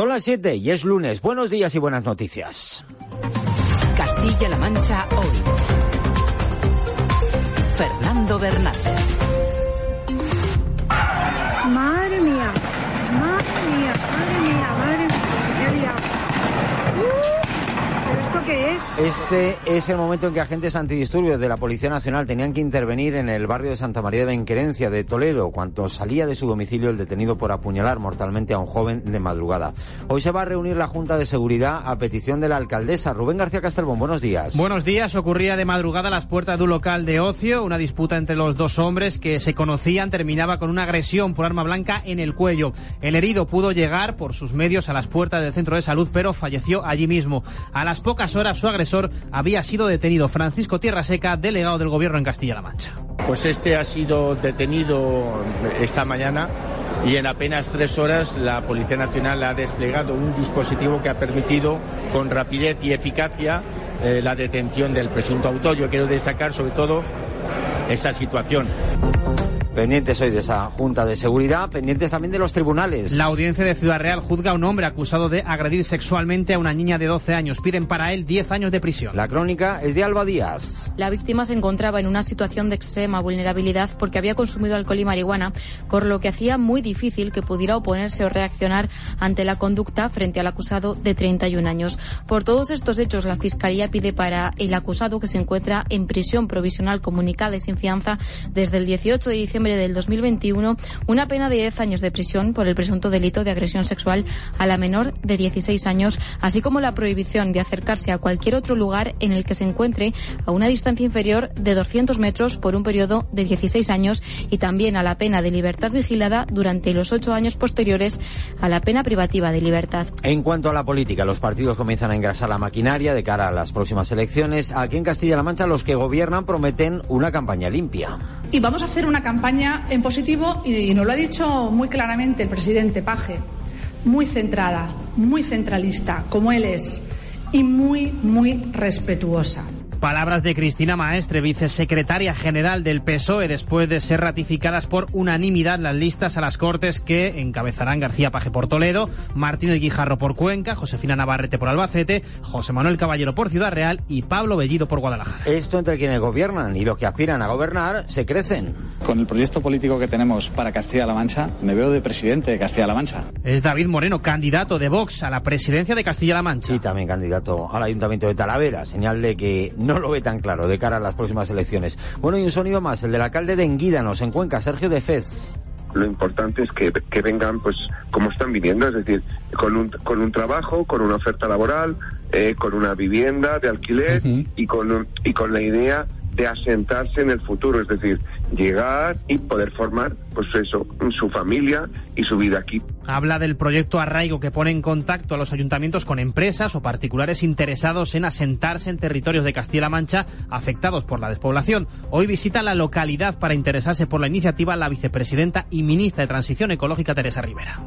Son las 7 y es lunes. Buenos días y buenas noticias. Castilla-La Mancha hoy. Fernando Bernal. Madre mía, madre mía, madre mía, madre mía, qué uh, ¿Pero esto qué es? Este es el momento en que agentes antidisturbios de la Policía Nacional tenían que intervenir en el barrio de Santa María de Benquerencia de Toledo cuando salía de su domicilio el detenido por apuñalar mortalmente a un joven de madrugada. Hoy se va a reunir la Junta de Seguridad a petición de la alcaldesa. Rubén García Castelbón, buenos días. Buenos días. Ocurría de madrugada a las puertas de un local de ocio. Una disputa entre los dos hombres que se conocían terminaba con una agresión por arma blanca en el cuello. El herido pudo llegar por sus medios a las puertas del centro de salud, pero falleció allí mismo. A las pocas horas su agresor había sido detenido. Francisco Tierra Seca, delegado del Gobierno en Castilla-La Mancha. Pues este ha sido detenido esta mañana y en apenas tres horas la Policía Nacional ha desplegado un dispositivo que ha permitido con rapidez y eficacia eh, la detención del presunto autor. Yo quiero destacar sobre todo esa situación. Pendientes hoy de esa Junta de Seguridad, pendientes también de los tribunales. La audiencia de Ciudad Real juzga a un hombre acusado de agredir sexualmente a una niña de 12 años. Piden para él 10 años de prisión. La crónica es de Alba Díaz. La víctima se encontraba en una situación de extrema vulnerabilidad porque había consumido alcohol y marihuana, por lo que hacía muy difícil que pudiera oponerse o reaccionar ante la conducta frente al acusado de 31 años. Por todos estos hechos, la Fiscalía pide para el acusado que se encuentra en prisión provisional comunicada y sin fianza desde el 18 de diciembre del 2021 una pena de 10 años de prisión por el presunto delito de agresión sexual a la menor de 16 años, así como la prohibición de acercarse a cualquier otro lugar en el que se encuentre a una distancia inferior de 200 metros por un periodo de 16 años y también a la pena de libertad vigilada durante los ocho años posteriores a la pena privativa de libertad. En cuanto a la política, los partidos comienzan a engrasar la maquinaria de cara a las próximas elecciones. Aquí en Castilla-La Mancha los que gobiernan prometen una campaña limpia. Y vamos a hacer una campaña en positivo y nos lo ha dicho muy claramente el presidente Paje, muy centrada, muy centralista, como él es, y muy, muy respetuosa. Palabras de Cristina Maestre, vicesecretaria general del PSOE, después de ser ratificadas por unanimidad las listas a las Cortes que encabezarán García Paje por Toledo, Martínez Guijarro por Cuenca, Josefina Navarrete por Albacete, José Manuel Caballero por Ciudad Real y Pablo Bellido por Guadalajara. Esto entre quienes gobiernan y los que aspiran a gobernar se crecen. Con el proyecto político que tenemos para Castilla-La Mancha, me veo de presidente de Castilla-La Mancha. Es David Moreno, candidato de Vox a la presidencia de Castilla-La Mancha. Y también candidato al Ayuntamiento de Talavera, señal de que no lo ve tan claro de cara a las próximas elecciones. Bueno, y un sonido más, el del alcalde de Enguídanos, en Cuenca, Sergio de Fez. Lo importante es que, que vengan, pues, como están viniendo, es decir, con un, con un trabajo, con una oferta laboral, eh, con una vivienda de alquiler y, con, y con la idea de asentarse en el futuro, es decir, llegar y poder formar, pues eso, su familia y su vida aquí. Habla del proyecto Arraigo que pone en contacto a los ayuntamientos con empresas o particulares interesados en asentarse en territorios de Castilla-La Mancha afectados por la despoblación. Hoy visita la localidad para interesarse por la iniciativa la vicepresidenta y ministra de Transición Ecológica Teresa Rivera.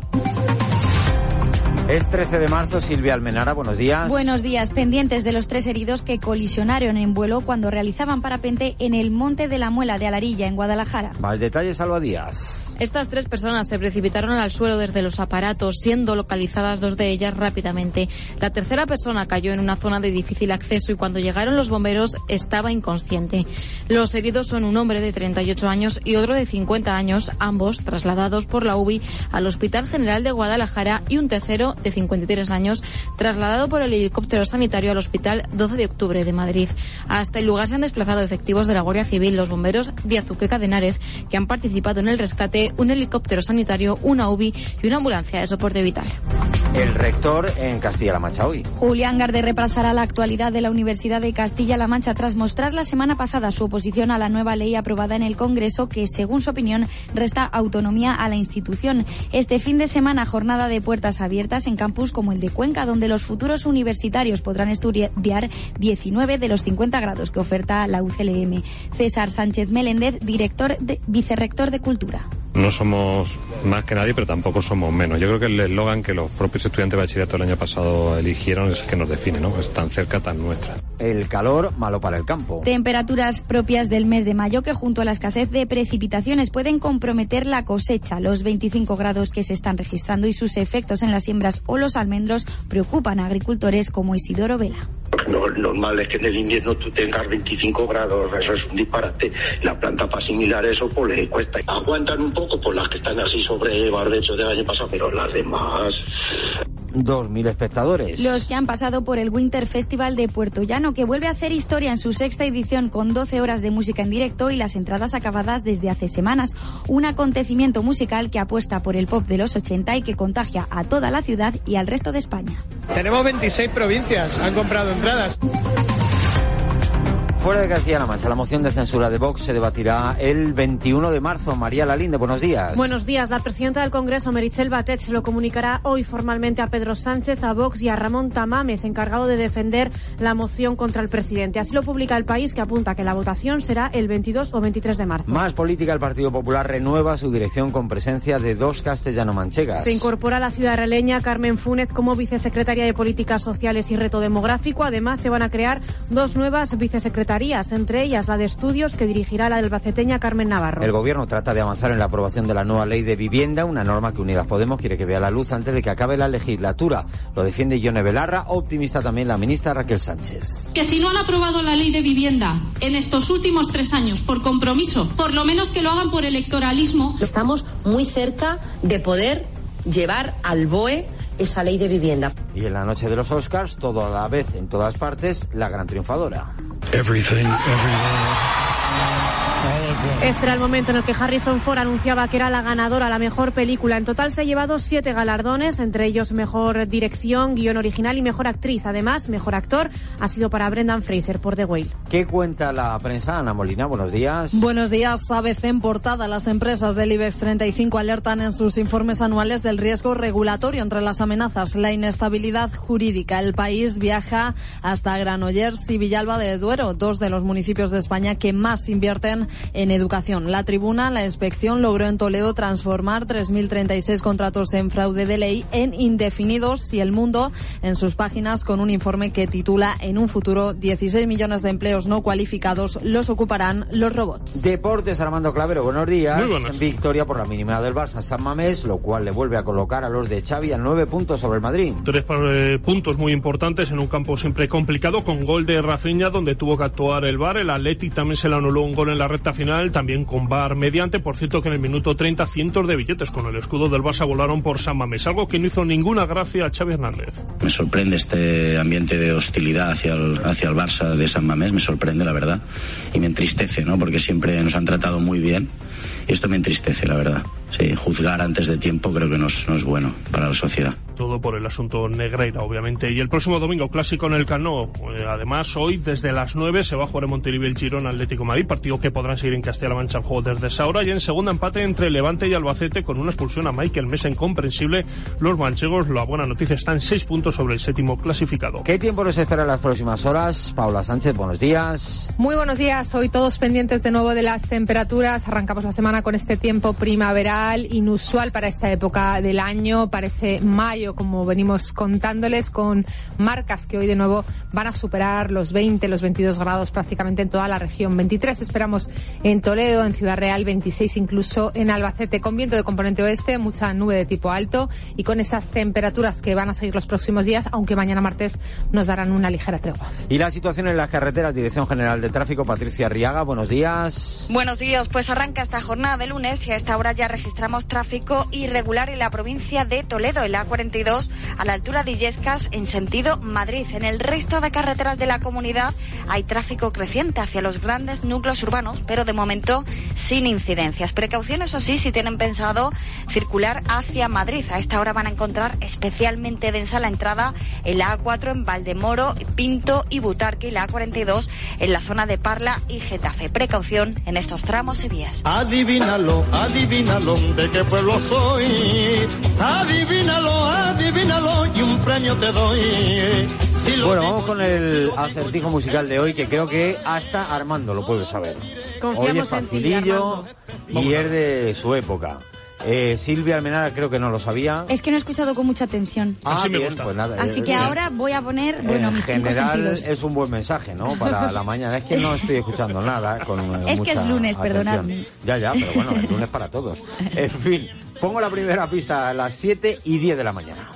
Es 13 de marzo, Silvia Almenara, buenos días. Buenos días, pendientes de los tres heridos que colisionaron en vuelo cuando realizaban parapente en el Monte de la Muela de Alarilla, en Guadalajara. Más detalles, Salva Díaz. Estas tres personas se precipitaron al suelo desde los aparatos, siendo localizadas dos de ellas rápidamente. La tercera persona cayó en una zona de difícil acceso y cuando llegaron los bomberos estaba inconsciente. Los heridos son un hombre de 38 años y otro de 50 años, ambos trasladados por la UBI al Hospital General de Guadalajara y un tercero de 53 años trasladado por el helicóptero sanitario al Hospital 12 de Octubre de Madrid. Hasta el lugar se han desplazado efectivos de la Guardia Civil, los bomberos de Azuqueca de Henares, que han participado en el rescate un helicóptero sanitario, una UBI y una ambulancia de soporte vital. El rector en Castilla-La Mancha hoy. Julián Garde repasará la actualidad de la Universidad de Castilla-La Mancha tras mostrar la semana pasada su oposición a la nueva ley aprobada en el Congreso que, según su opinión, resta autonomía a la institución. Este fin de semana, jornada de puertas abiertas en campus como el de Cuenca, donde los futuros universitarios podrán estudiar 19 de los 50 grados que oferta la UCLM. César Sánchez Meléndez, director de, vicerrector de Cultura. No somos más que nadie, pero tampoco somos menos. Yo creo que el eslogan que los propios estudiantes de bachillerato el año pasado eligieron es el que nos define, ¿no? Es tan cerca, tan nuestra. El calor malo para el campo. Temperaturas propias del mes de mayo que junto a la escasez de precipitaciones pueden comprometer la cosecha. Los 25 grados que se están registrando y sus efectos en las siembras o los almendros preocupan a agricultores como Isidoro Vela. No, normal es que en el invierno tú tengas 25 grados, eso es un disparate. La planta para asimilar eso pues le cuesta. Aguantan un poco por las que están así sobre barbecho del año pasado, pero las demás 2.000 espectadores. Los que han pasado por el Winter Festival de Puerto Llano, que vuelve a hacer historia en su sexta edición con 12 horas de música en directo y las entradas acabadas desde hace semanas. Un acontecimiento musical que apuesta por el pop de los 80 y que contagia a toda la ciudad y al resto de España. Tenemos 26 provincias, han comprado entradas. Fuera de Castilla-La Mancha, la moción de censura de Vox se debatirá el 21 de marzo. María Lalinde, buenos días. Buenos días. La presidenta del Congreso, Merichel Batet, se lo comunicará hoy formalmente a Pedro Sánchez, a Vox y a Ramón Tamames, encargado de defender la moción contra el presidente. Así lo publica el país, que apunta que la votación será el 22 o 23 de marzo. Más política, el Partido Popular renueva su dirección con presencia de dos castellano-manchegas. Se incorpora a la ciudad releña Carmen Fúnez como vicesecretaria de Políticas Sociales y Reto Demográfico. Además, se van a crear dos nuevas vicesecretarias entre ellas la de estudios que dirigirá la albaceteña Carmen Navarro. El gobierno trata de avanzar en la aprobación de la nueva ley de vivienda, una norma que Unidas Podemos quiere que vea la luz antes de que acabe la legislatura. Lo defiende Yone Belarra, optimista también la ministra Raquel Sánchez. Que si no han aprobado la ley de vivienda en estos últimos tres años por compromiso, por lo menos que lo hagan por electoralismo. Estamos muy cerca de poder llevar al BOE esa ley de vivienda. Y en la noche de los Oscars, todo a la vez, en todas partes, la gran triunfadora. Everything, everywhere. Este era el momento en el que Harrison Ford anunciaba que era la ganadora, la mejor película. En total se ha llevado siete galardones, entre ellos mejor dirección, guion original y mejor actriz. Además, mejor actor ha sido para Brendan Fraser por The Whale. ¿Qué cuenta la prensa? Ana Molina, buenos días. Buenos días. ABC en portada. Las empresas del IBEX 35 alertan en sus informes anuales del riesgo regulatorio entre las amenazas, la inestabilidad jurídica. El país viaja hasta Granollers y Villalba de Duero, dos de los municipios de España que más invierten en educación. La tribuna, la inspección logró en Toledo transformar 3.036 contratos en fraude de ley en indefinidos y el mundo en sus páginas con un informe que titula En un futuro 16 millones de empleos no cualificados los ocuparán los robots. Deportes, Armando Clavero, buenos días. Muy buenas. Victoria por la mínima del Barça San Mamés, lo cual le vuelve a colocar a los de Xavi a nueve puntos sobre el Madrid. Tres eh, puntos muy importantes en un campo siempre complicado con gol de Rafinha donde tuvo que actuar el VAR. El Athletic también se le anuló un gol en la recta final, también con VAR mediante. Por cierto que en el minuto 30 cientos de billetes con el escudo del Barça volaron por San Mamés, algo que no hizo ninguna gracia a Xavi Hernández. Me sorprende este ambiente de hostilidad hacia el, hacia el Barça de San Mamés, me sorprende la verdad y me entristece, ¿no? Porque siempre nos han tratado muy bien y esto me entristece, la verdad. Sí, juzgar antes de tiempo creo que no es, no es bueno para la sociedad. Todo por el asunto Negreira, obviamente. Y el próximo domingo, clásico en el Cano. Eh, además, hoy desde las 9 se va a jugar en Montilivi el Girón Atlético Madrid, partido que podrán seguir en Castilla-La Mancha el juego desde esa hora. Y en segunda empate entre Levante y Albacete con una expulsión a Michael Mesa incomprensible. Los manchegos, la buena noticia, están seis puntos sobre el séptimo clasificado. ¿Qué tiempo nos espera en las próximas horas? Paula Sánchez, buenos días. Muy buenos días. Hoy todos pendientes de nuevo de las temperaturas. Arrancamos la semana con este tiempo primaveral inusual para esta época del año. Parece mayo, como venimos contándoles, con marcas que hoy de nuevo van a superar los 20, los 22 grados prácticamente en toda la región. 23 esperamos en Toledo, en Ciudad Real, 26 incluso en Albacete, con viento de componente oeste, mucha nube de tipo alto y con esas temperaturas que van a seguir los próximos días, aunque mañana martes nos darán una ligera tregua. Y la situación en las carreteras, Dirección General de Tráfico, Patricia Riaga, buenos días. Buenos días, pues arranca esta jornada de lunes y a esta hora ya registramos tráfico irregular en la provincia de Toledo, en la A42, a la altura de Illescas, en sentido Madrid. En el resto de carreteras de la comunidad hay tráfico creciente hacia los grandes núcleos urbanos, pero de momento sin incidencias. Precauciones, eso sí, si tienen pensado circular hacia Madrid. A esta hora van a encontrar especialmente densa la entrada en la A4 en Valdemoro, Pinto y Butarque y la A42 en la zona de Parla y Getafe. Precaución en estos tramos y vías. Adivínalo, adivínalo, de qué pueblo soy. Adivínalo, adivínalo y un premio te doy. Bueno, vamos con el acertijo musical de hoy, que creo que hasta Armando lo puede saber. Confiamos hoy en es ti, facilillo y es de su época. Eh, Silvia Almenara creo que no lo sabía. Es que no he escuchado con mucha atención. Ah, bien, pues nada. Así eh, que eh, ahora voy a poner, bueno, en mis general es un buen mensaje, ¿no? Para la mañana. Es que no estoy escuchando nada con eh, Es que es lunes, atención. perdonadme. Ya, ya, pero bueno, el lunes para todos. En fin, pongo la primera pista a las 7 y 10 de la mañana.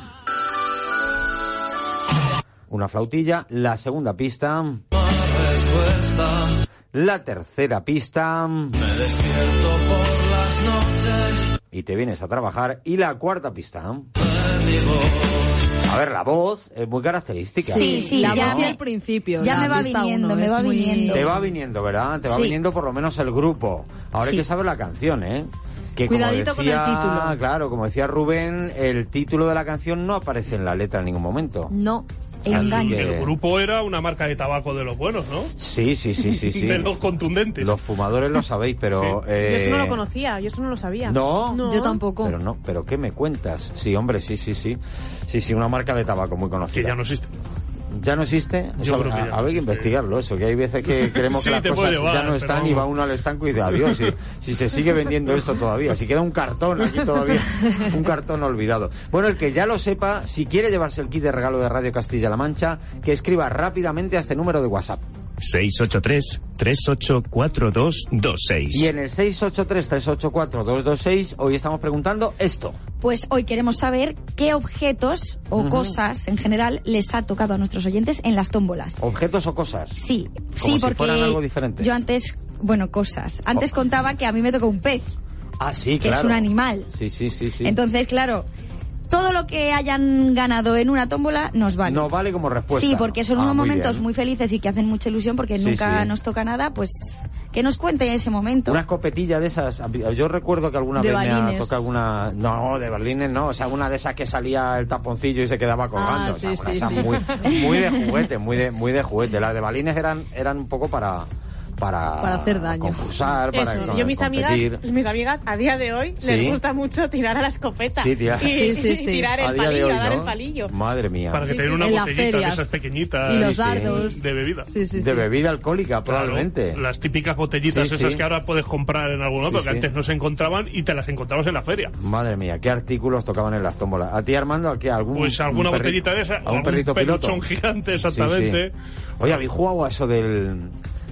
Una flautilla, la segunda pista. La tercera pista. Y te vienes a trabajar. Y la cuarta pista. A ver, la voz es muy característica. Sí, sí, la ya voz el principio. ya me va viniendo, uno, me va muy- viniendo. Te va viniendo, ¿verdad? Te va Sí. viniendo por lo menos el grupo. Ahora Sí. hay que saber la canción, ¿eh? Que como Cuidadito con el decía- título. Claro, como decía Rubén, el título de la canción no aparece en la letra en ningún momento. No. Que- El grupo era una marca de tabaco de los buenos, ¿no? Sí, sí, sí, sí, sí. De los contundentes. Los fumadores lo sabéis, pero... Yo eh, eso no lo conocía, yo eso no lo sabía. ¿No? Yo tampoco. Pero no, pero ¿qué me cuentas? Sí, hombre, sí, sí, sí. Sí, sí, una marca de tabaco muy conocida. Que ya no existe. ¿Ya no existe? Yo creo que a- ya no Habrá que investigarlo, eso, que hay veces que creemos Sí, que las cosas llevar, ya no están pero y va uno al estanco y dice adiós, si, si se sigue vendiendo esto todavía, si queda un cartón aquí todavía, un cartón olvidado. Bueno, el que ya lo sepa, si quiere llevarse el kit de regalo de Radio Castilla-La Mancha, que escriba rápidamente a este número de WhatsApp. 683-384226. Y en el 683-384-226, hoy estamos preguntando esto. Pues hoy queremos saber qué objetos o cosas en general les ha tocado a nuestros oyentes en las tómbolas. ¿Objetos o cosas? Sí, Como sí, si porque fueran algo diferente. yo antes, bueno, cosas. Antes Oh. contaba que a mí me tocó un pez, Ah, sí, que claro. es un animal. Sí, sí, sí, sí. Entonces, claro, todo lo que hayan ganado en una tómbola nos vale. No vale como respuesta. Sí, porque son Ah, unos muy momentos bien. muy felices y que hacen mucha ilusión porque Sí, nunca sí. nos toca nada, pues que nos cuente ese momento. Una escopetilla de esas. Yo recuerdo que alguna De vez me ha balines. tocado alguna. No, de berlines no. O sea, una de esas que salía el taponcillo y se quedaba colgando. Ah, o sea, sí, una sí, sí. Muy, muy de juguete, muy de, muy de juguete. Las de balines eran, eran un poco para. Para, Para hacer daño. Concursar, para Eso, yo mis amigas, mis amigas a día de hoy Sí. les gusta mucho tirar a la escopeta. Sí, tirar. Y, Sí, sí, y sí. tirar A el día de palillo, hoy, a dar ¿no? el palillo. Madre mía. Para que Sí, te den sí, una sí. En las botellita de ferias. esas pequeñitas. Y los Sí, dardos. De bebida. de bebida alcohólica, probablemente. Claro, las típicas botellitas Sí, esas que ahora puedes comprar en algún lado, Sí, que sí. antes no se encontraban y te las encontrabas en la feria. Madre mía, qué artículos tocaban en las tómbolas. ¿A ti, Armando, a qué? ¿Algún Pues alguna botellita de esa, ¿Algún algún perrito piloto? peluchón gigante, exactamente. Oye, ¿habéis jugado a eso del,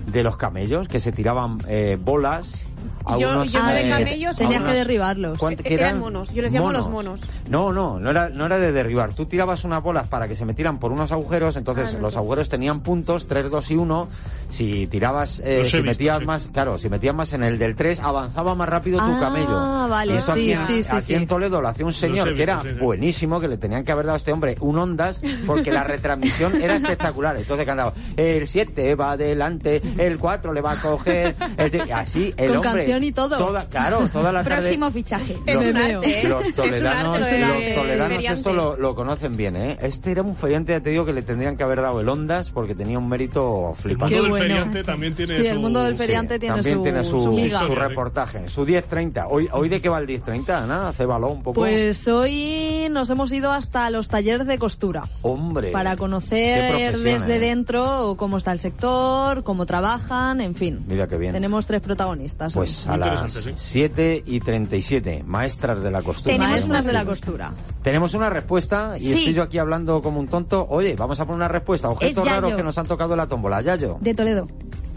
de los camellos? Que se tiraban eh, bolas. A Yo- unos, yo de camellos- Tenías que derribarlos. ¿cuánto- Eh, qué eran monos, yo les llamo los monos. No, no, no era, no era de derribar. Tú tirabas unas bolas para que se metieran por unos agujeros, entonces Ah, no, los no. agujeros tenían puntos, 3, 2 y 1. Si tirabas, eh, si visto, metías sí. más, claro, si metías más en el del 3, avanzaba más rápido tu Ah, camello. vale, Y esto sí, aquí, sí, sí, aquí sí. en Toledo lo hacía un señor que era buenísimo, que le tenían que haber dado a este hombre un ondas, porque la retransmisión era espectacular. Entonces cantaba, el 7 va adelante, el 4 le va a coger, el así el Con hombre. Canción y todo. toda- claro, toda la tarde. Próximo fichaje. Los, Es un arte, ¿eh? los Es un toledanos, arte los de toledanos feriante. esto lo, lo conocen bien, ¿eh? Este era un feriante, ya te digo, que le tendrían que haber dado el ondas porque tenía un mérito El flipante. mundo Qué del bueno. feriante también tiene Sí, su... el mundo del feriante Sí, tiene también su, tiene su, su miga. su Historia, ¿eh? reportaje, su 10.30. ¿Hoy, ¿Hoy de qué va el 10.30? Nada, cébalo un poco. Pues hoy nos hemos ido hasta los talleres de costura. Hombre. Para conocer desde ¿eh? dentro cómo está el sector, cómo trabajan, en fin. Mira qué bien. Tenemos tres protagonistas. Pues a las interesante, 7 y 37, maestras de la costura. Tenemos Maestras una- de la costura. Tenemos una respuesta y Sí. estoy yo aquí hablando como un tonto. Oye, vamos a poner una respuesta. Objetos raros que nos han tocado la tómbola. Yayo. De Toledo.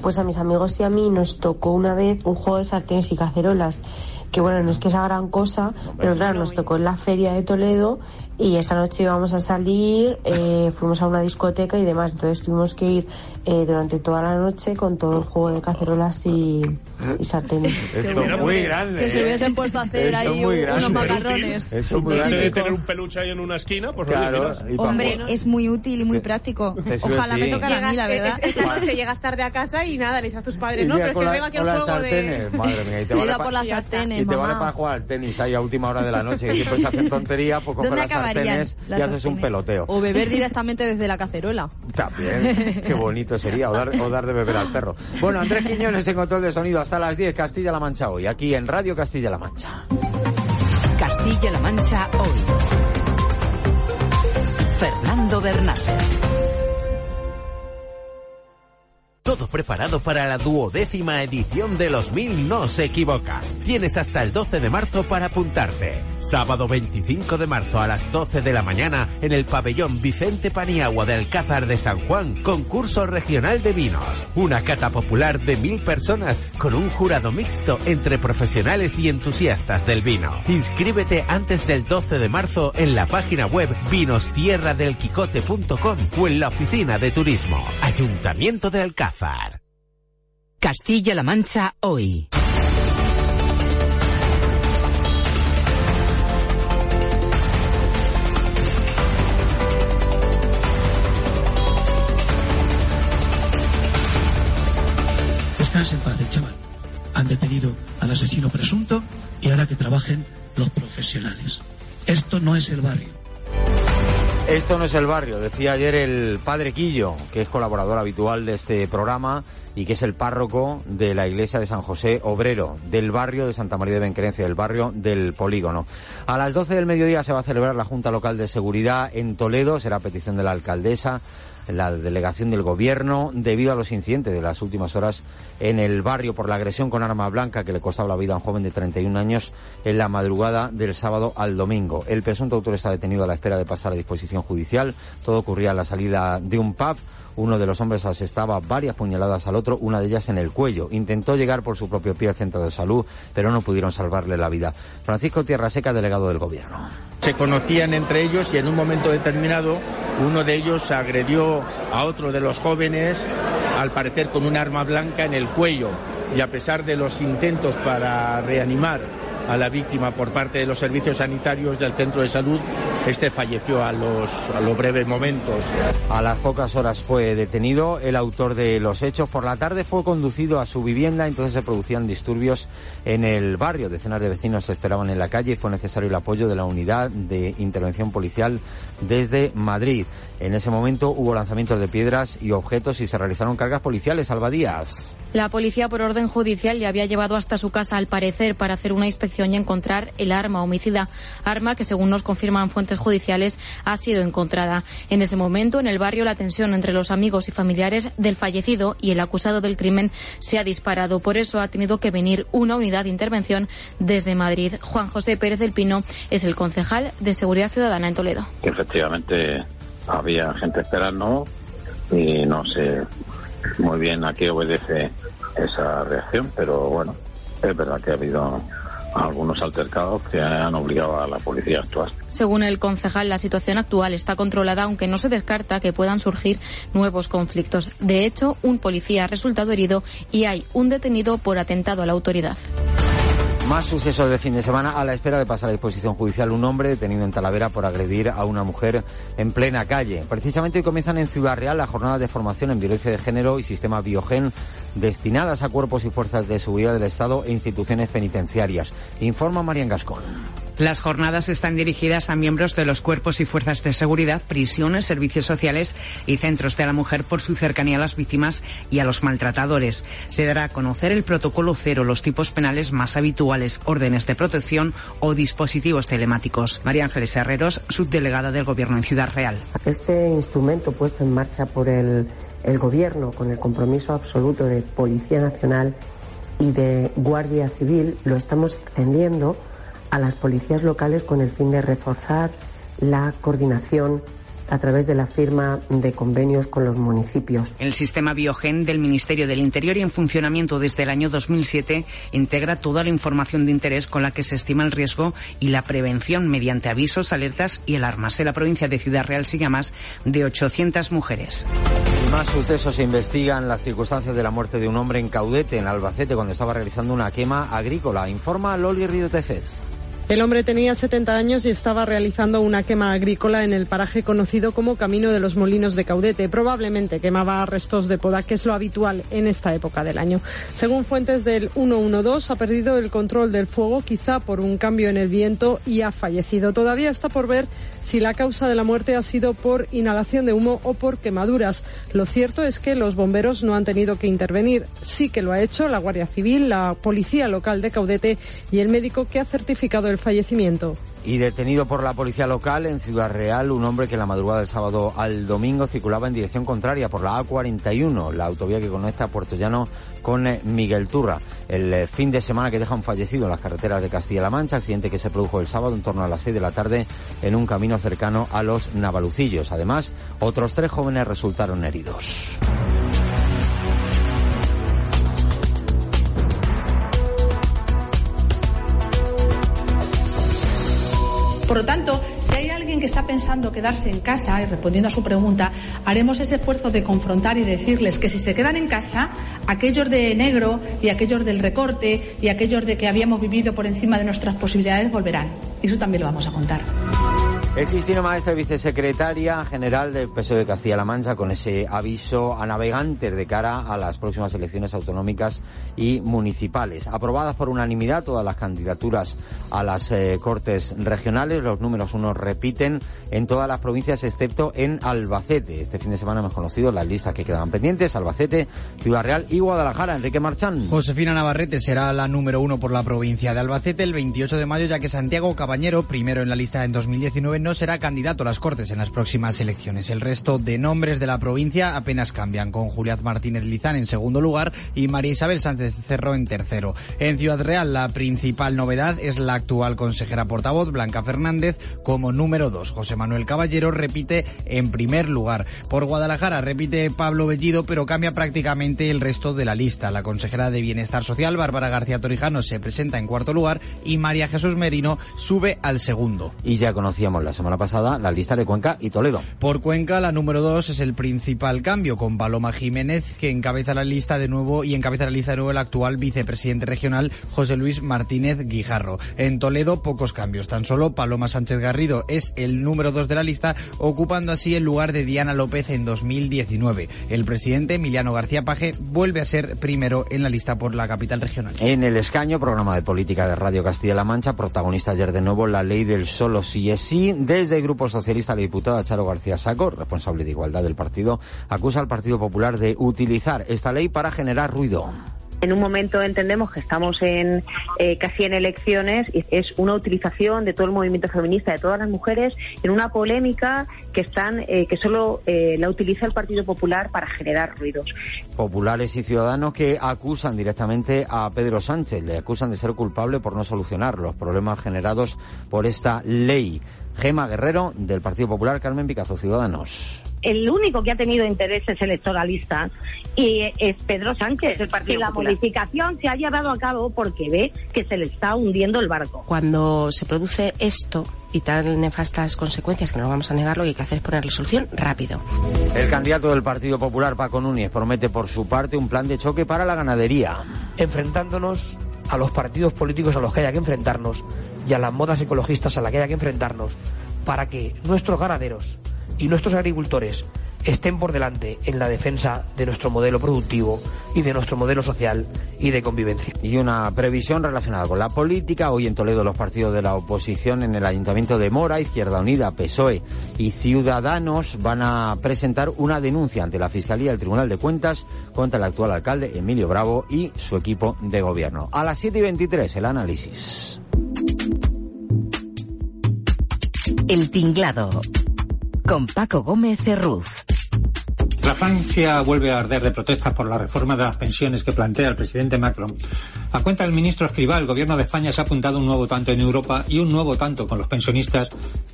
Pues a mis amigos y a mí nos tocó una vez un juego de sartenes y cacerolas, que bueno, no es que sea gran cosa, pero claro, nos tocó en la feria de Toledo y esa noche íbamos a salir, eh, fuimos a una discoteca y demás, entonces tuvimos que ir eh, durante toda la noche con todo el juego de cacerolas y, y sartenes. Esto es muy grande. Que se ¿eh? hubiesen puesto a hacer ahí muy unos macarrones. Eso es muy grande. tener un peluche ahí en una esquina, pues oye, Claro, y pa' Hombre, jugar. es muy útil y muy práctico. Ojalá me así. tocara a mí, la verdad. es- Esa noche llegas tarde a casa y nada, le dices a tus padres, Y no, pero es que la- vengo aquí al juego sartenes. de... Madre mía, y te vale por las Y sartenes, y te vale para jugar al tenis ahí a última hora de la noche, que siempre se hacen tonterías, pues coges ¿Dónde las acabarían sartenes y haces un peloteo. O beber directamente desde la cacerola. También, qué bonito sería, o dar, o dar de beber al perro. Bueno, Andrés Quiñones en control de sonido hasta las 10, Castilla-La Mancha hoy, aquí en Radio Castilla-La Mancha. Castilla-La Mancha hoy. Fernando Bernal. Preparado para la duodécima edición de los Mil No se equivoca. Tienes hasta el 12 de marzo para apuntarte. Sábado 25 de marzo a las 12 de la mañana en el pabellón Vicente Paniagua de Alcázar de San Juan, concurso regional de vinos. Una cata popular de mil personas con un jurado mixto entre profesionales y entusiastas del vino. Inscríbete antes del 12 de marzo en la página web vinostierradelquicote.com o en la oficina de turismo. Ayuntamiento de Alcázar. Castilla-La Mancha hoy. Descanse en paz el chaval. Han detenido al asesino presunto y ahora que trabajen los profesionales. Esto no es el barrio. Esto no es el barrio, decía ayer el padre Quillo, que es colaborador habitual de este programa y que es el párroco de la iglesia de San José Obrero, del barrio de Santa María de Benquerencia, del barrio del Polígono. A las 12 del mediodía se va a celebrar la Junta Local de Seguridad en Toledo, será petición de la alcaldesa la delegación del gobierno debido a los incidentes de las últimas horas en el barrio por la agresión con arma blanca que le costaba la vida a un joven de 31 años en la madrugada del sábado al domingo. El presunto autor está detenido a la espera de pasar a disposición judicial. Todo ocurría a la salida de un pub. Uno de los hombres asestaba varias puñaladas al otro, una de ellas en el cuello. Intentó llegar por su propio pie al centro de salud, pero no pudieron salvarle la vida. Francisco Tierraseca, delegado del gobierno. Se conocían entre ellos y en un momento determinado uno de ellos agredió a otro de los jóvenes, al parecer con un arma blanca en el cuello. Y a pesar de los intentos para reanimar a la víctima por parte de los servicios sanitarios del centro de salud, este falleció a los, a los breves momentos. A las pocas horas fue detenido el autor de los hechos. Por la tarde fue conducido a su vivienda, entonces se producían disturbios en el barrio. Decenas de vecinos se esperaban en la calle y fue necesario el apoyo de la unidad de intervención policial desde Madrid. En ese momento hubo lanzamientos de piedras y objetos y se realizaron cargas policiales. Albadías. La policía, por orden judicial, le había llevado hasta su casa, al parecer, para hacer una inspección y encontrar el arma homicida. Arma que, según nos confirman fuentes judiciales, ha sido encontrada. En ese momento, en el barrio, la tensión entre los amigos y familiares del fallecido y el acusado del crimen se ha disparado. Por eso ha tenido que venir una unidad de intervención desde Madrid. Juan José Pérez del Pino es el concejal de Seguridad Ciudadana en Toledo. Efectivamente, había gente esperando y no sé muy bien a qué obedece esa reacción, pero bueno, es verdad que ha habido algunos altercados que han obligado a la policía a actuar. Según el concejal, la situación actual está controlada, aunque no se descarta que puedan surgir nuevos conflictos. De hecho, un policía ha resultado herido y hay un detenido por atentado a la autoridad. Más sucesos de fin de semana a la espera de pasar a disposición judicial un hombre detenido en Talavera por agredir a una mujer en plena calle. Precisamente hoy comienzan en Ciudad Real las jornadas de formación en violencia de género y sistema biogen destinadas a cuerpos y fuerzas de seguridad del Estado e instituciones penitenciarias. Informa Marian Gascón. Las jornadas están dirigidas a miembros de los cuerpos y fuerzas de seguridad, prisiones, servicios sociales y centros de la mujer por su cercanía a las víctimas y a los maltratadores. Se dará a conocer el protocolo cero, los tipos penales más habituales, órdenes de protección o dispositivos telemáticos. María Ángeles Herreros, subdelegada del Gobierno en Ciudad Real. Este instrumento puesto en marcha por el, el Gobierno con el compromiso absoluto de Policía Nacional y de Guardia Civil lo estamos extendiendo a las policías locales con el fin de reforzar la coordinación a través de la firma de convenios con los municipios. El sistema Biogen del Ministerio del Interior y en funcionamiento desde el año 2007 integra toda la información de interés con la que se estima el riesgo y la prevención mediante avisos, alertas y alarmas. En la provincia de Ciudad Real a más de 800 mujeres. Más sucesos investigan las circunstancias de la muerte de un hombre en Caudete, en Albacete, cuando estaba realizando una quema agrícola. Informa Loli Río Tefez. El hombre tenía 70 años y estaba realizando una quema agrícola en el paraje conocido como Camino de los Molinos de Caudete. Probablemente quemaba restos de poda, que es lo habitual en esta época del año. Según fuentes del 112, ha perdido el control del fuego, quizá por un cambio en el viento, y ha fallecido. Todavía está por ver si la causa de la muerte ha sido por inhalación de humo o por quemaduras. Lo cierto es que los bomberos no han tenido que intervenir. Sí que lo ha hecho la Guardia Civil, la Policía Local de Caudete y el médico que ha certificado el fallecimiento. Y detenido por la policía local en Ciudad Real, un hombre que la madrugada del sábado al domingo circulaba en dirección contraria por la A41, la autovía que conecta Puerto Llano con eh, Miguel Turra. El eh, fin de semana que deja un fallecido en las carreteras de Castilla-La Mancha, accidente que se produjo el sábado en torno a las 6 de la tarde en un camino cercano a los Navalucillos. Además, otros tres jóvenes resultaron heridos. Por lo tanto, si hay alguien que está pensando quedarse en casa, y respondiendo a su pregunta, haremos ese esfuerzo de confrontar y decirles que si se quedan en casa, aquellos de negro y aquellos del recorte y aquellos de que habíamos vivido por encima de nuestras posibilidades volverán. Y eso también lo vamos a contar. Es Cristina Maestre, vicesecretaria general del PSOE de Castilla-La Mancha, con ese aviso a navegantes de cara a las próximas elecciones autonómicas y municipales. Aprobadas por unanimidad todas las candidaturas a las eh, Cortes regionales, los números uno repiten en todas las provincias excepto en Albacete. Este fin de semana hemos conocido las listas que quedaban pendientes, Albacete, Ciudad Real y Guadalajara. Enrique Marchán. Josefina Navarrete será la número uno por la provincia de Albacete el 28 de mayo, ya que Santiago Cabañero, primero en la lista en 2019, no será candidato a las Cortes en las próximas elecciones. El resto de nombres de la provincia apenas cambian, con Julián Martínez Lizán en segundo lugar y María Isabel Sánchez Cerro en tercero. En Ciudad Real, la principal novedad es la actual consejera portavoz, Blanca Fernández, como número dos. José Manuel Caballero repite en primer lugar. Por Guadalajara repite Pablo Bellido, pero cambia prácticamente el resto de la lista. La consejera de Bienestar Social, Bárbara García Torijano, se presenta en cuarto lugar y María Jesús Merino sube al segundo. Y ya conocíamos la semana pasada la lista de Cuenca y Toledo. Por Cuenca, la número dos es el principal cambio, con Paloma Jiménez, que encabeza la lista de nuevo y encabeza la lista de nuevo el actual vicepresidente regional José Luis Martínez Guijarro. En Toledo, pocos cambios. Tan solo Paloma Sánchez Garrido es el número dos de la lista, ocupando así el lugar de Diana López en 2019. El presidente Emiliano García Paje vuelve a ser primero en la lista por la capital regional. En el escaño, programa de política de Radio Castilla-La Mancha, protagonista ayer de nuevo la ley del solo sí es sí. Desde el Grupo Socialista, la diputada Charo García Saco, responsable de igualdad del partido, acusa al Partido Popular de utilizar esta ley para generar ruido. En un momento entendemos que estamos en eh, casi en elecciones y es una utilización de todo el movimiento feminista, de todas las mujeres, en una polémica que están eh, que solo eh, la utiliza el Partido Popular para generar ruidos. Populares y ciudadanos que acusan directamente a Pedro Sánchez, le acusan de ser culpable por no solucionar los problemas generados por esta ley. Gema Guerrero, del Partido Popular, Carmen Picazo, Ciudadanos el único que ha tenido intereses electoralistas y es Pedro Sánchez. El Partido que la Popular. modificación se ha llevado a cabo porque ve que se le está hundiendo el barco. Cuando se produce esto y tan nefastas consecuencias que no vamos a negar, lo que hay que hacer es ponerle solución rápido. El candidato del Partido Popular, Paco Núñez, promete por su parte un plan de choque para la ganadería. Enfrentándonos a los partidos políticos a los que haya que enfrentarnos y a las modas ecologistas a las que haya que enfrentarnos para que nuestros ganaderos y nuestros agricultores estén por delante en la defensa de nuestro modelo productivo y de nuestro modelo social y de convivencia. Y una previsión relacionada con la política. Hoy en Toledo los partidos de la oposición en el Ayuntamiento de Mora, Izquierda Unida, PSOE y Ciudadanos van a presentar una denuncia ante la Fiscalía del Tribunal de Cuentas contra el actual alcalde Emilio Bravo y su equipo de gobierno. A las 7 y 23 el análisis. El tinglado. Con Paco Gómez Cerruz. La Francia vuelve a arder de protestas por la reforma de las pensiones que plantea el presidente Macron. A cuenta del ministro Escrivá, el gobierno de España se ha apuntado un nuevo tanto en Europa y un nuevo tanto con los pensionistas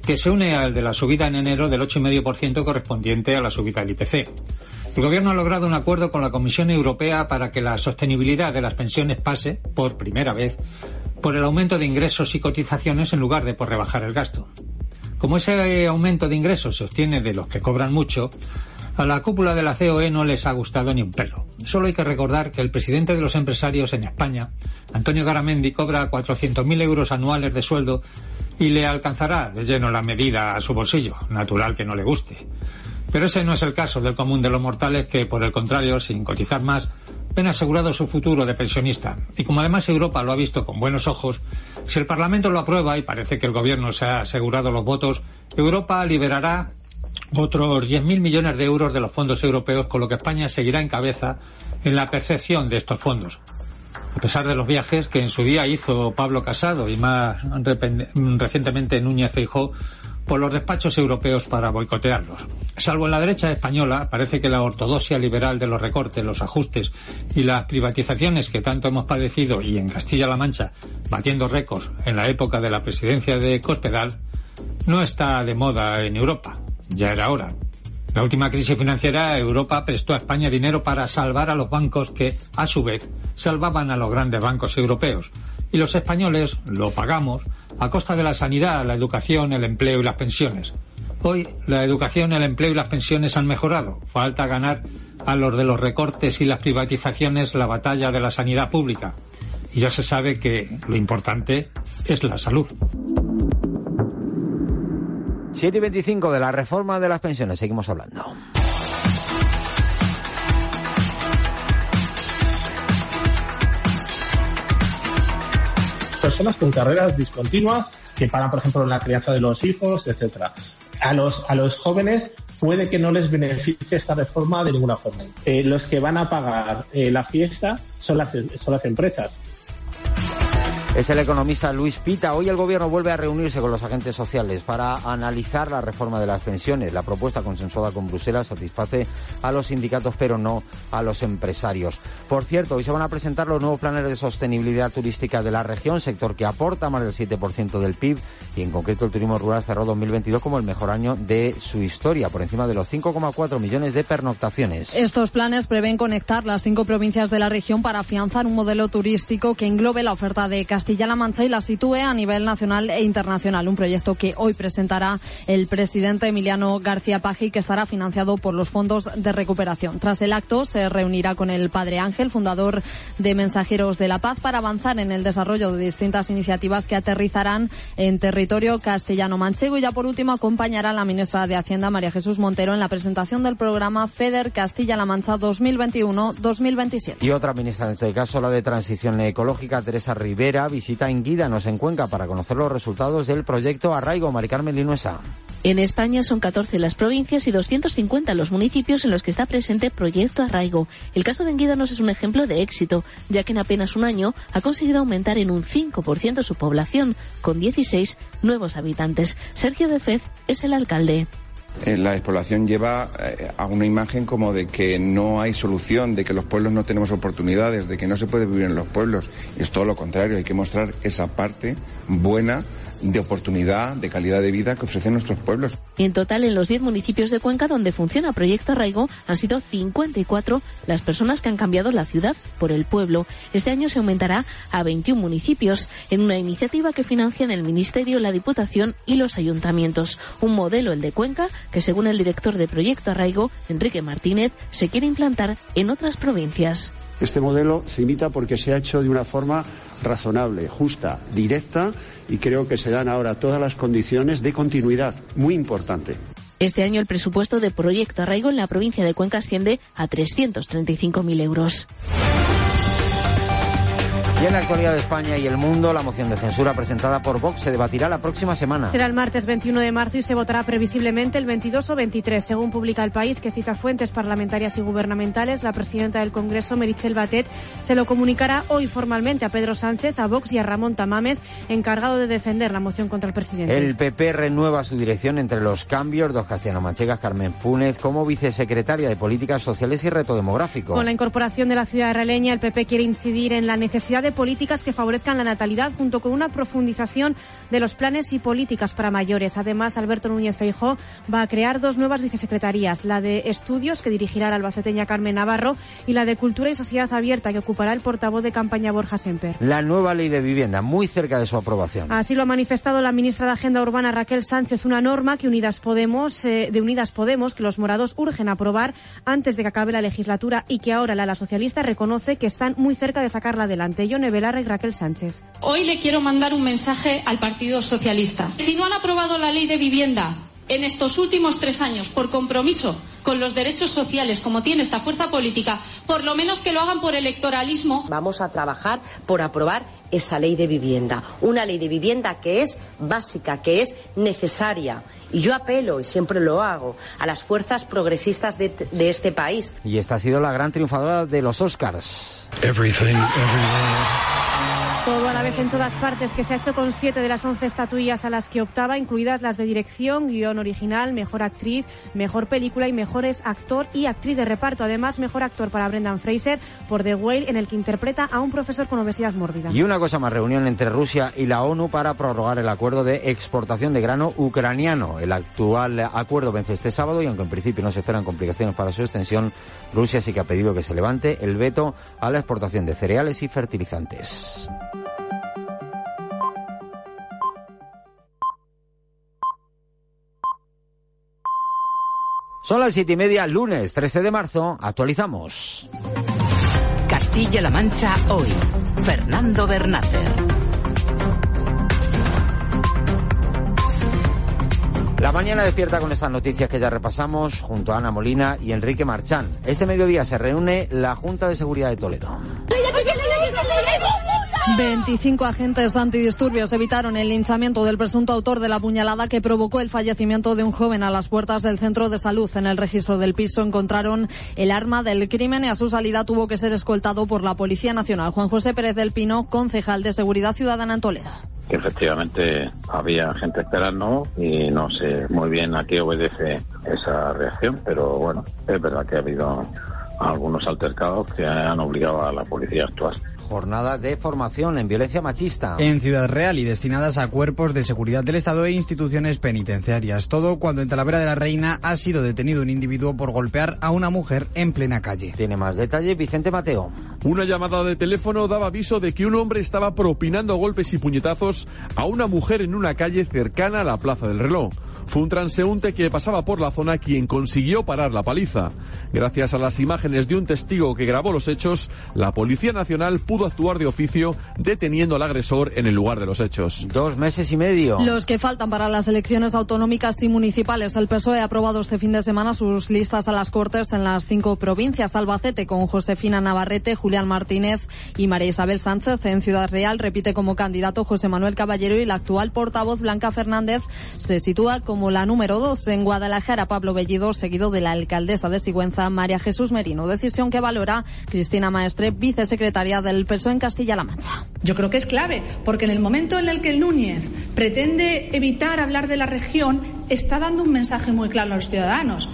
que se une al de la subida en enero del 8,5% correspondiente a la subida del IPC. El gobierno ha logrado un acuerdo con la Comisión Europea para que la sostenibilidad de las pensiones pase, por primera vez, por el aumento de ingresos y cotizaciones en lugar de por rebajar el gasto. Como ese aumento de ingresos se obtiene de los que cobran mucho, a la cúpula de la COE no les ha gustado ni un pelo. Solo hay que recordar que el presidente de los empresarios en España, Antonio Garamendi, cobra 400.000 euros anuales de sueldo y le alcanzará de lleno la medida a su bolsillo. Natural que no le guste. Pero ese no es el caso del común de los mortales que, por el contrario, sin cotizar más, ven asegurado su futuro de pensionista. Y como además Europa lo ha visto con buenos ojos, si el Parlamento lo aprueba y parece que el Gobierno se ha asegurado los votos, Europa liberará otros 10.000 millones de euros de los fondos europeos, con lo que España seguirá en cabeza en la percepción de estos fondos. a pesar de los viajes que en su día hizo Pablo Casado y más recientemente Núñez Feijó por los despachos europeos para boicotearlos. Salvo en la derecha española, parece que la ortodoxia liberal de los recortes, los ajustes y las privatizaciones que tanto hemos padecido y en Castilla-La Mancha batiendo récords en la época de la presidencia de Cospedal, no está de moda en Europa. Ya era hora. La última crisis financiera, Europa prestó a España dinero para salvar a los bancos que, a su vez, salvaban a los grandes bancos europeos. Y los españoles lo pagamos a costa de la sanidad, la educación, el empleo y las pensiones. Hoy la educación, el empleo y las pensiones han mejorado. Falta ganar a los de los recortes y las privatizaciones la batalla de la sanidad pública. Y ya se sabe que lo importante es la salud. 7 y 25 de la reforma de las pensiones. Seguimos hablando. Personas con carreras discontinuas que pagan, por ejemplo, la crianza de los hijos, etcétera. A los, a los jóvenes puede que no les beneficie esta reforma de ninguna forma. Eh, los que van a pagar eh, la fiesta son las, son las empresas. Es el economista Luis Pita. Hoy el gobierno vuelve a reunirse con los agentes sociales para analizar la reforma de las pensiones. La propuesta consensuada con Bruselas satisface a los sindicatos pero no a los empresarios. Por cierto, hoy se van a presentar los nuevos planes de sostenibilidad turística de la región, sector que aporta más del 7% del PIB y en concreto el turismo rural cerró 2022 como el mejor año de su historia, por encima de los 5,4 millones de pernoctaciones. Estos planes prevén conectar las cinco provincias de la región para afianzar un modelo turístico que englobe la oferta de Castilla-La Mancha y la sitúe a nivel nacional e internacional. Un proyecto que hoy presentará el presidente Emiliano García Paji, que estará financiado por los fondos de recuperación. Tras el acto, se reunirá con el padre Ángel, fundador de Mensajeros de la Paz, para avanzar en el desarrollo de distintas iniciativas que aterrizarán en territorio castellano-manchego. Y ya por último, acompañará a la ministra de Hacienda, María Jesús Montero, en la presentación del programa FEDER Castilla-La Mancha 2021-2027. Y otra ministra, en este caso la de Transición Ecológica, Teresa Rivera, visita en Guídanos, en Cuenca, para conocer los resultados del proyecto Arraigo. Mari Carmen Linuesa. En España son 14 las provincias y 250 los municipios en los que está presente Proyecto Arraigo. El caso de Enguídanos es un ejemplo de éxito, ya que en apenas un año ha conseguido aumentar en un 5% su población, con 16 nuevos habitantes. Sergio de Fez es el alcalde. Eh, la despoblación lleva eh, a una imagen como de que no hay solución, de que los pueblos no tenemos oportunidades, de que no se puede vivir en los pueblos. Es todo lo contrario, hay que mostrar esa parte buena de oportunidad, de calidad de vida que ofrecen nuestros pueblos. En total, en los 10 municipios de Cuenca donde funciona Proyecto Arraigo, han sido 54 las personas que han cambiado la ciudad por el pueblo. Este año se aumentará a 21 municipios en una iniciativa que financian el Ministerio, la Diputación y los ayuntamientos. Un modelo, el de Cuenca, que según el director de Proyecto Arraigo, Enrique Martínez, se quiere implantar en otras provincias. Este modelo se imita porque se ha hecho de una forma razonable, justa, directa y creo que se dan ahora todas las condiciones de continuidad, muy importante. Este año el presupuesto de Proyecto Arraigo en la provincia de Cuenca asciende a 335.000 euros. Y en la actualidad de España y el mundo, la moción de censura presentada por Vox se debatirá la próxima semana. Será el martes 21 de marzo y se votará previsiblemente el 22 o 23, según publica el país, que cita fuentes parlamentarias y gubernamentales. La presidenta del Congreso, Merichel Batet, se lo comunicará hoy formalmente a Pedro Sánchez, a Vox y a Ramón Tamames, encargado de defender la moción contra el presidente. El PP renueva su dirección entre los cambios. Dos castellano-manchegas, Carmen Funes, como vicesecretaria de Políticas Sociales y Reto Demográfico. Con la incorporación de la ciudad de Raleña, el PP quiere incidir en la necesidad de políticas que favorezcan la natalidad junto con una profundización de los planes y políticas para mayores. Además, Alberto Núñez Feijó va a crear dos nuevas vicesecretarías, la de Estudios, que dirigirá la albaceteña Carmen Navarro, y la de Cultura y Sociedad Abierta, que ocupará el portavoz de campaña Borja Semper. La nueva ley de vivienda, muy cerca de su aprobación. Así lo ha manifestado la ministra de Agenda Urbana Raquel Sánchez, una norma que Unidas Podemos, eh, de Unidas Podemos, que los morados urgen aprobar antes de que acabe la legislatura y que ahora la, la socialista reconoce que están muy cerca de sacarla adelante. Belarra y Raquel Sánchez. Hoy le quiero mandar un mensaje al Partido Socialista. Si no han aprobado la ley de vivienda en estos últimos tres años por compromiso con los derechos sociales, como tiene esta fuerza política, por lo menos que lo hagan por electoralismo. Vamos a trabajar por aprobar esa ley de vivienda, una ley de vivienda que es básica, que es necesaria. Y yo apelo, y siempre lo hago, a las fuerzas progresistas de, de este país. Y esta ha sido la gran triunfadora de los Oscars. Todo a la vez en todas partes, que se ha hecho con siete de las once estatuillas a las que optaba, incluidas las de dirección, guion original, mejor actriz, mejor película y mejores actor y actriz de reparto. Además, mejor actor para Brendan Fraser por The Whale, en el que interpreta a un profesor con obesidad mórbida. Y una cosa más, reunión entre Rusia y la ONU para prorrogar el acuerdo de exportación de grano ucraniano. El actual acuerdo vence este sábado y aunque en principio no se esperan complicaciones para su extensión, Rusia sí que ha pedido que se levante el veto a la exportación de cereales y fertilizantes. Son las siete y media, lunes 13 de marzo. Actualizamos. Castilla-La Mancha hoy. Fernando Bernácer. La mañana despierta con estas noticias que ya repasamos junto a Ana Molina y Enrique Marchán. Este mediodía se reúne la Junta de Seguridad de Toledo. 25 agentes antidisturbios evitaron el linchamiento del presunto autor de la puñalada que provocó el fallecimiento de un joven a las puertas del centro de salud. En el registro del piso encontraron el arma del crimen y a su salida tuvo que ser escoltado por la Policía Nacional. Juan José Pérez del Pino, concejal de Seguridad Ciudadana en Toledo que efectivamente había gente esperando y no sé muy bien a qué obedece esa reacción, pero bueno, es verdad que ha habido algunos altercados que han obligado a la policía a actuar jornada de formación en violencia machista. En Ciudad Real y destinadas a cuerpos de seguridad del Estado e instituciones penitenciarias. Todo cuando en Talavera de la Reina ha sido detenido un individuo por golpear a una mujer en plena calle. Tiene más detalle Vicente Mateo. Una llamada de teléfono daba aviso de que un hombre estaba propinando golpes y puñetazos a una mujer en una calle cercana a la Plaza del Reloj. Fue un transeúnte que pasaba por la zona quien consiguió parar la paliza. Gracias a las imágenes de un testigo que grabó los hechos, la Policía Nacional pudo actuar de oficio deteniendo al agresor en el lugar de los hechos. Dos meses y medio. Los que faltan para las elecciones autonómicas y municipales. El PSOE ha aprobado este fin de semana sus listas a las Cortes en las cinco provincias. Albacete con Josefina Navarrete, Julián Martínez y María Isabel Sánchez. En Ciudad Real repite como candidato José Manuel Caballero y la actual portavoz Blanca Fernández se sitúa como la número dos. En Guadalajara, Pablo Bellido, seguido de la alcaldesa de Sigüenza, María Jesús Merino. Decisión que valora Cristina Maestre, vicesecretaria del PSOE en Castilla-La Mancha. Yo creo que es clave, porque en el momento en el que Núñez pretende evitar hablar de la región, está dando un mensaje muy claro a los ciudadanos.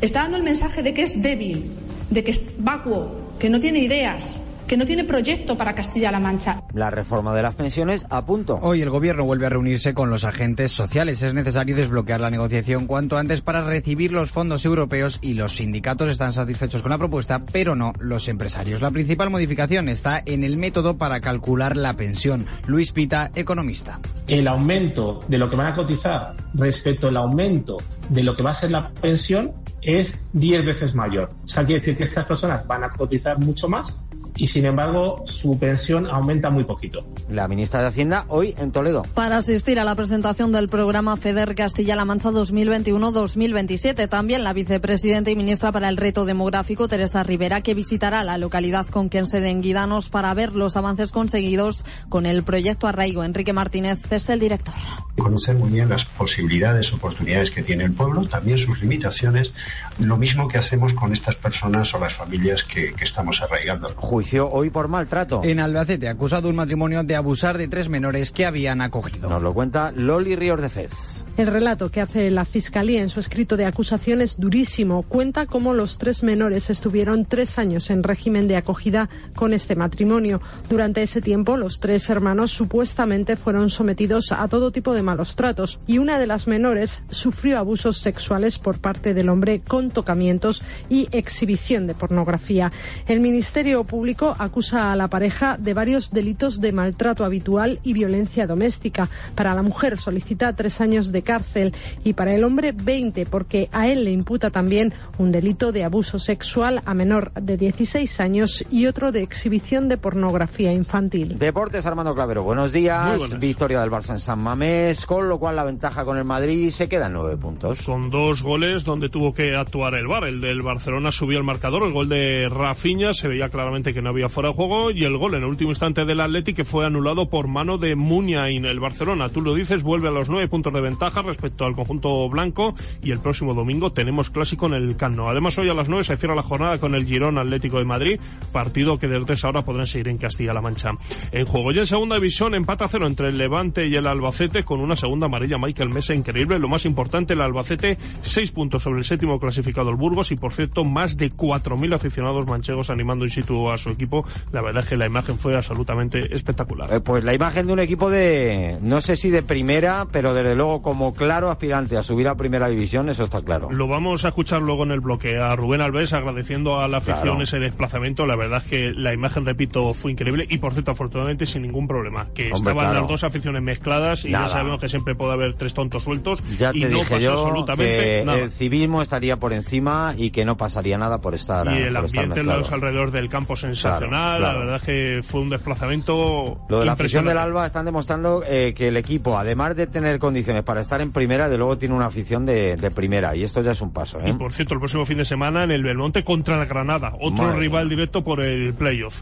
Está dando el mensaje de que es débil, de que es vacuo, que no tiene ideas, que no tiene proyecto para Castilla-La Mancha. La reforma de las pensiones a punto. Hoy el gobierno vuelve a reunirse con los agentes sociales. Es necesario desbloquear la negociación cuanto antes para recibir los fondos europeos y los sindicatos están satisfechos con la propuesta, pero no los empresarios. La principal modificación está en el método para calcular la pensión. Luis Pita, economista. El aumento de lo que van a cotizar respecto al aumento de lo que va a ser la pensión es 10 veces mayor. O sea, quiere decir que estas personas van a cotizar mucho más y sin embargo su pensión aumenta muy poquito. La ministra de Hacienda hoy en Toledo. Para asistir a la presentación del programa FEDER Castilla-La Mancha 2021-2027, también la vicepresidenta y ministra para el reto demográfico Teresa Rivera, que visitará la localidad con quien se den guidanos para ver los avances conseguidos con el proyecto Arraigo. Enrique Martínez es el director. Conocer muy bien las posibilidades, oportunidades que tiene el pueblo, también sus limitaciones, lo mismo que hacemos con estas personas o las familias que, que estamos arraigando hoy por maltrato. En Albacete, acusado un matrimonio de abusar de tres menores que habían acogido. Nos lo cuenta Loli Ríos de Fez. El relato que hace la Fiscalía en su escrito de acusación es durísimo. Cuenta cómo los tres menores estuvieron tres años en régimen de acogida con este matrimonio. Durante ese tiempo, los tres hermanos supuestamente fueron sometidos a todo tipo de malos tratos y una de las menores sufrió abusos sexuales por parte del hombre con tocamientos y exhibición de pornografía. El Ministerio Público acusa a la pareja de varios delitos de maltrato habitual y violencia doméstica. Para la mujer solicita tres años de cárcel y para el hombre 20 porque a él le imputa también un delito de abuso sexual a menor de 16 años y otro de exhibición de pornografía infantil. Deportes Armando Clavero, buenos días. Victoria del Barça en San Mamés, con lo cual la ventaja con el Madrid se queda en nueve puntos. Con dos goles donde tuvo que actuar el VAR. El del Barcelona subió el marcador, el gol de Rafinha se veía claramente que no había fuera de juego y el gol en el último instante del Atleti que fue anulado por mano de en El Barcelona, tú lo dices, vuelve a los nueve puntos de ventaja respecto al conjunto blanco y el próximo domingo tenemos clásico en el Cano. Además hoy a las nueve se cierra la jornada con el Girón Atlético de Madrid, partido que desde esa hora podrán seguir en Castilla-La Mancha. En juego ya en segunda división, empate a cero entre el Levante y el Albacete con una segunda amarilla Michael Mesa increíble. Lo más importante, el Albacete, seis puntos sobre el séptimo clasificado el Burgos y por cierto más de cuatro mil aficionados manchegos animando in situ a su equipo. La verdad es que la imagen fue absolutamente espectacular. Eh, pues la imagen de un equipo de, no sé si de primera, pero desde luego como claro aspirante a subir a primera división, eso está claro. Lo vamos a escuchar luego en el bloque a Rubén Alves agradeciendo a la afición ese desplazamiento. La verdad es que la imagen, repito, fue increíble y por cierto, afortunadamente sin ningún problema. Que estaban las dos aficiones mezcladas y ya sabemos que siempre puede haber tres tontos sueltos ya y no pasó absolutamente que nada. El civismo estaría por encima y que no pasaría nada por estar. Y el ambiente en los alrededor del campo sensacional. Claro, claro. La verdad es que fue un desplazamiento. Lo de la afición del Alba están demostrando eh, que el equipo, además de tener condiciones para estar en primera, de luego tiene una afición de, de primera. Y esto ya es un paso, ¿eh? Y por cierto, el próximo fin de semana en el Belmonte contra la Granada, otro Madre rival directo por el playoff.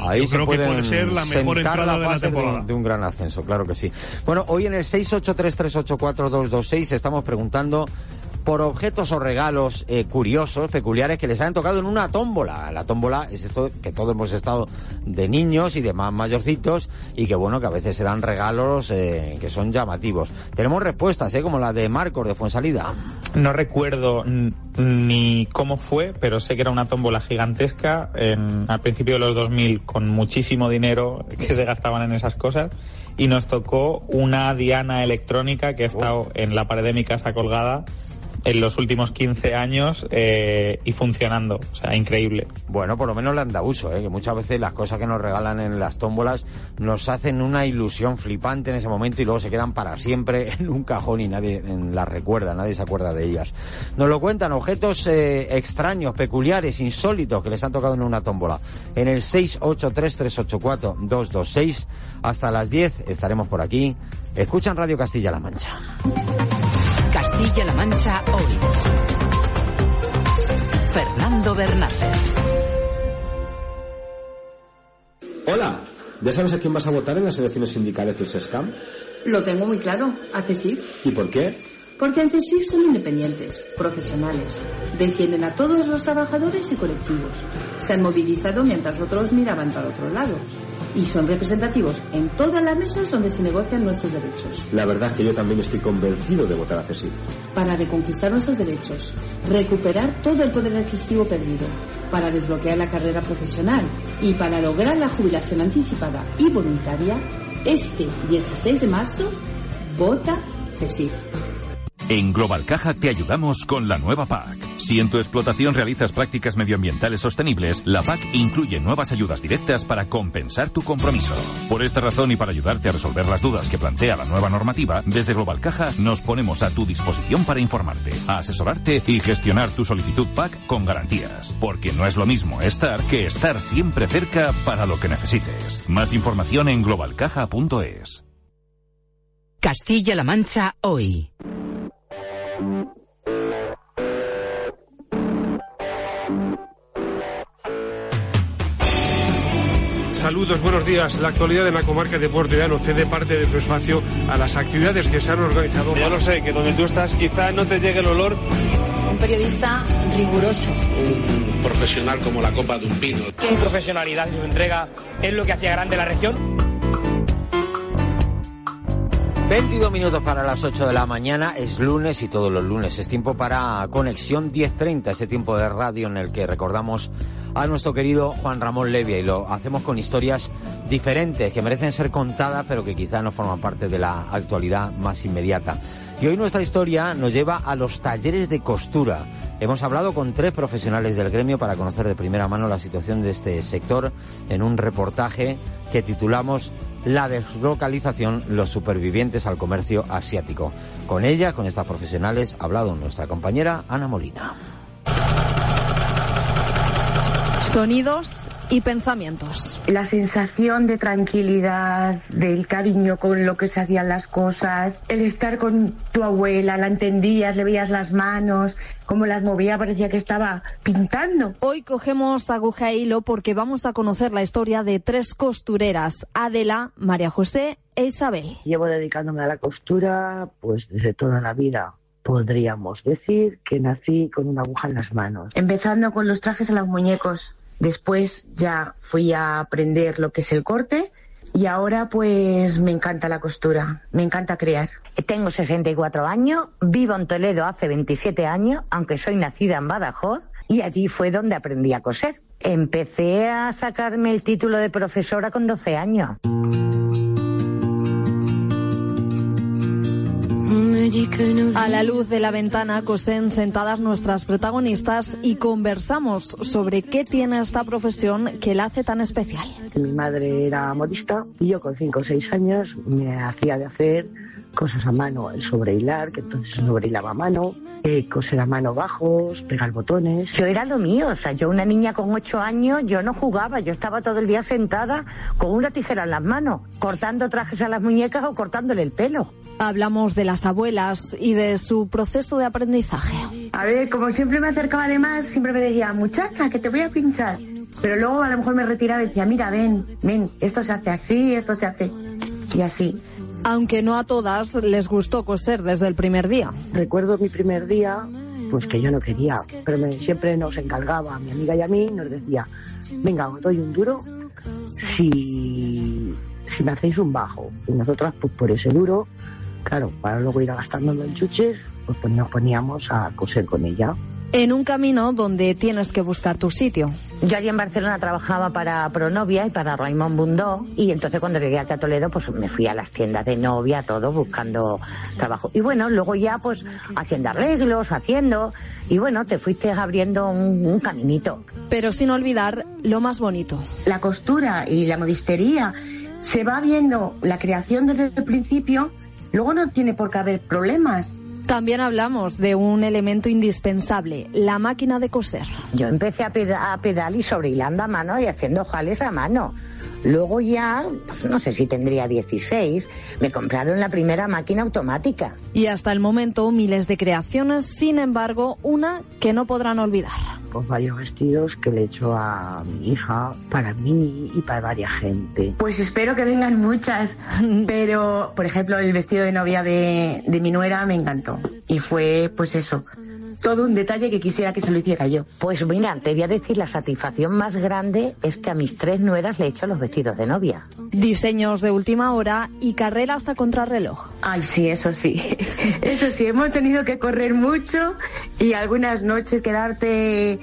Ahí Yo se creo que puede ser la mejor entrada de la temporada. un, de un gran ascenso, claro que sí. Bueno, hoy en el 683384226 estamos preguntando por objetos o regalos eh, curiosos, peculiares, que les han tocado en una tómbola. La tómbola es esto que todos hemos estado de niños y de más mayorcitos y que bueno, que a veces se dan regalos eh, que son llamativos. Tenemos respuestas, ¿eh? como la de Marcos de Fuensalida. No recuerdo ni cómo fue, pero sé que era una tómbola gigantesca en- al principio de los 2000 con muchísimo dinero que se gastaban en esas cosas y nos tocó una diana electrónica que ha estado en la pared de mi casa colgada en los últimos 15 años eh, y funcionando. O sea, increíble. Bueno, por lo menos le han dado uso, ¿eh? que muchas veces las cosas que nos regalan en las tómbolas nos hacen una ilusión flipante en ese momento y luego se quedan para siempre en un cajón y nadie las recuerda, nadie se acuerda de ellas. Nos lo cuentan objetos eh, extraños, peculiares, insólitos que les han tocado en una tómbola. En el 683-384-226 hasta las 10 estaremos por aquí. Escuchan Radio Castilla-La Mancha. Castilla-La Mancha hoy. Fernando Bernácer. Hola, ¿ya sabes a quién vas a votar en las elecciones sindicales del SESCAM? Lo tengo muy claro, a CESIF. ¿Y por qué? Porque en CESIF son independientes, profesionales, defienden a todos los trabajadores y colectivos. Se han movilizado mientras otros miraban para otro lado. Y son representativos en todas las mesas donde se negocian nuestros derechos. La verdad es que yo también estoy convencido de votar a CESIF. Para reconquistar nuestros derechos, recuperar todo el poder adquisitivo perdido, para desbloquear la carrera profesional y para lograr la jubilación anticipada y voluntaria, este 16 de marzo, vota CESIF. En Global Caja te ayudamos con la nueva PAC. Si en tu explotación realizas prácticas medioambientales sostenibles, la PAC incluye nuevas ayudas directas para compensar tu compromiso. Por esta razón y para ayudarte a resolver las dudas que plantea la nueva normativa, desde Global Caja nos ponemos a tu disposición para informarte, asesorarte y gestionar tu solicitud PAC con garantías. Porque no es lo mismo estar que estar siempre cerca para lo que necesites. Más información en globalcaja.es. Castilla-La Mancha hoy. Saludos, buenos días. La actualidad en la comarca de Puerto Llano cede parte de su espacio a las actividades que se han organizado. Ya lo sé, que donde tú estás quizá no te llegue el olor. Un periodista riguroso. Un profesional como la copa de un pino. Su profesionalidad y su entrega es lo que hacía grande la región. 22 minutos para las 8 de la mañana, es lunes y todos los lunes es tiempo para Conexión 1030, ese tiempo de radio en el que recordamos a nuestro querido Juan Ramón Levia y lo hacemos con historias diferentes que merecen ser contadas pero que quizá no forman parte de la actualidad más inmediata. Y hoy nuestra historia nos lleva a los talleres de costura. Hemos hablado con tres profesionales del gremio para conocer de primera mano la situación de este sector en un reportaje que titulamos La deslocalización, los supervivientes al comercio asiático. Con ella, con estas profesionales, ha hablado nuestra compañera Ana Molina. Sonidos y pensamientos. La sensación de tranquilidad, del cariño con lo que se hacían las cosas, el estar con tu abuela, la entendías, le veías las manos, cómo las movía, parecía que estaba pintando. Hoy cogemos aguja e hilo porque vamos a conocer la historia de tres costureras, Adela, María José e Isabel. Llevo dedicándome a la costura pues desde toda la vida podríamos decir que nací con una aguja en las manos. Empezando con los trajes a los muñecos. Después ya fui a aprender lo que es el corte y ahora pues me encanta la costura, me encanta crear. Tengo 64 años, vivo en Toledo hace 27 años, aunque soy nacida en Badajoz y allí fue donde aprendí a coser. Empecé a sacarme el título de profesora con 12 años. A la luz de la ventana cosen sentadas nuestras protagonistas y conversamos sobre qué tiene esta profesión que la hace tan especial. Mi madre era modista y yo con 5 o 6 años me hacía de hacer cosas a mano, el sobrehilar, que entonces sobrehilaba a mano, eh, coser a mano bajos, pegar botones. Yo era lo mío, o sea, yo una niña con 8 años, yo no jugaba, yo estaba todo el día sentada con una tijera en las manos, cortando trajes a las muñecas o cortándole el pelo. Hablamos de las abuelas y de su proceso de aprendizaje. A ver, como siempre me acercaba de más, siempre me decía, muchacha, que te voy a pinchar. Pero luego a lo mejor me retiraba y decía, mira, ven, ven, esto se hace así, esto se hace. Y así. Aunque no a todas les gustó coser desde el primer día. Recuerdo mi primer día, pues que yo no quería, pero me- siempre nos encargaba a mi amiga y a mí, nos decía, venga, os doy un duro si, si me hacéis un bajo. Y nosotras, pues por ese duro, claro, para luego ir gastando en chuches, pues, pues nos poníamos a coser con ella. En un camino donde tienes que buscar tu sitio. Yo allí en Barcelona trabajaba para Pronovia y para Raymond Bundó y entonces cuando llegué a Toledo pues me fui a las tiendas de novia, todo buscando trabajo. Y bueno, luego ya pues haciendo arreglos, haciendo y bueno, te fuiste abriendo un, un caminito. Pero sin olvidar lo más bonito. La costura y la modistería se va viendo la creación desde el principio, luego no tiene por qué haber problemas. También hablamos de un elemento indispensable, la máquina de coser. Yo empecé a, peda- a pedal y sobrehilando a mano y haciendo jales a mano. Luego ya, pues no sé si tendría 16, me compraron la primera máquina automática. Y hasta el momento miles de creaciones, sin embargo, una que no podrán olvidar. Pues varios vestidos que le he hecho a mi hija, para mí y para varias gente. Pues espero que vengan muchas, pero por ejemplo el vestido de novia de, de mi nuera me encantó y fue pues eso, todo un detalle que quisiera que se lo hiciera yo. Pues mira, te voy a decir, la satisfacción más grande es que a mis tres nueras le he hecho los vestidos de novia. Diseños de última hora y carreras a contrarreloj. Ay, sí, eso sí. Eso sí, hemos tenido que correr mucho y algunas noches quedarte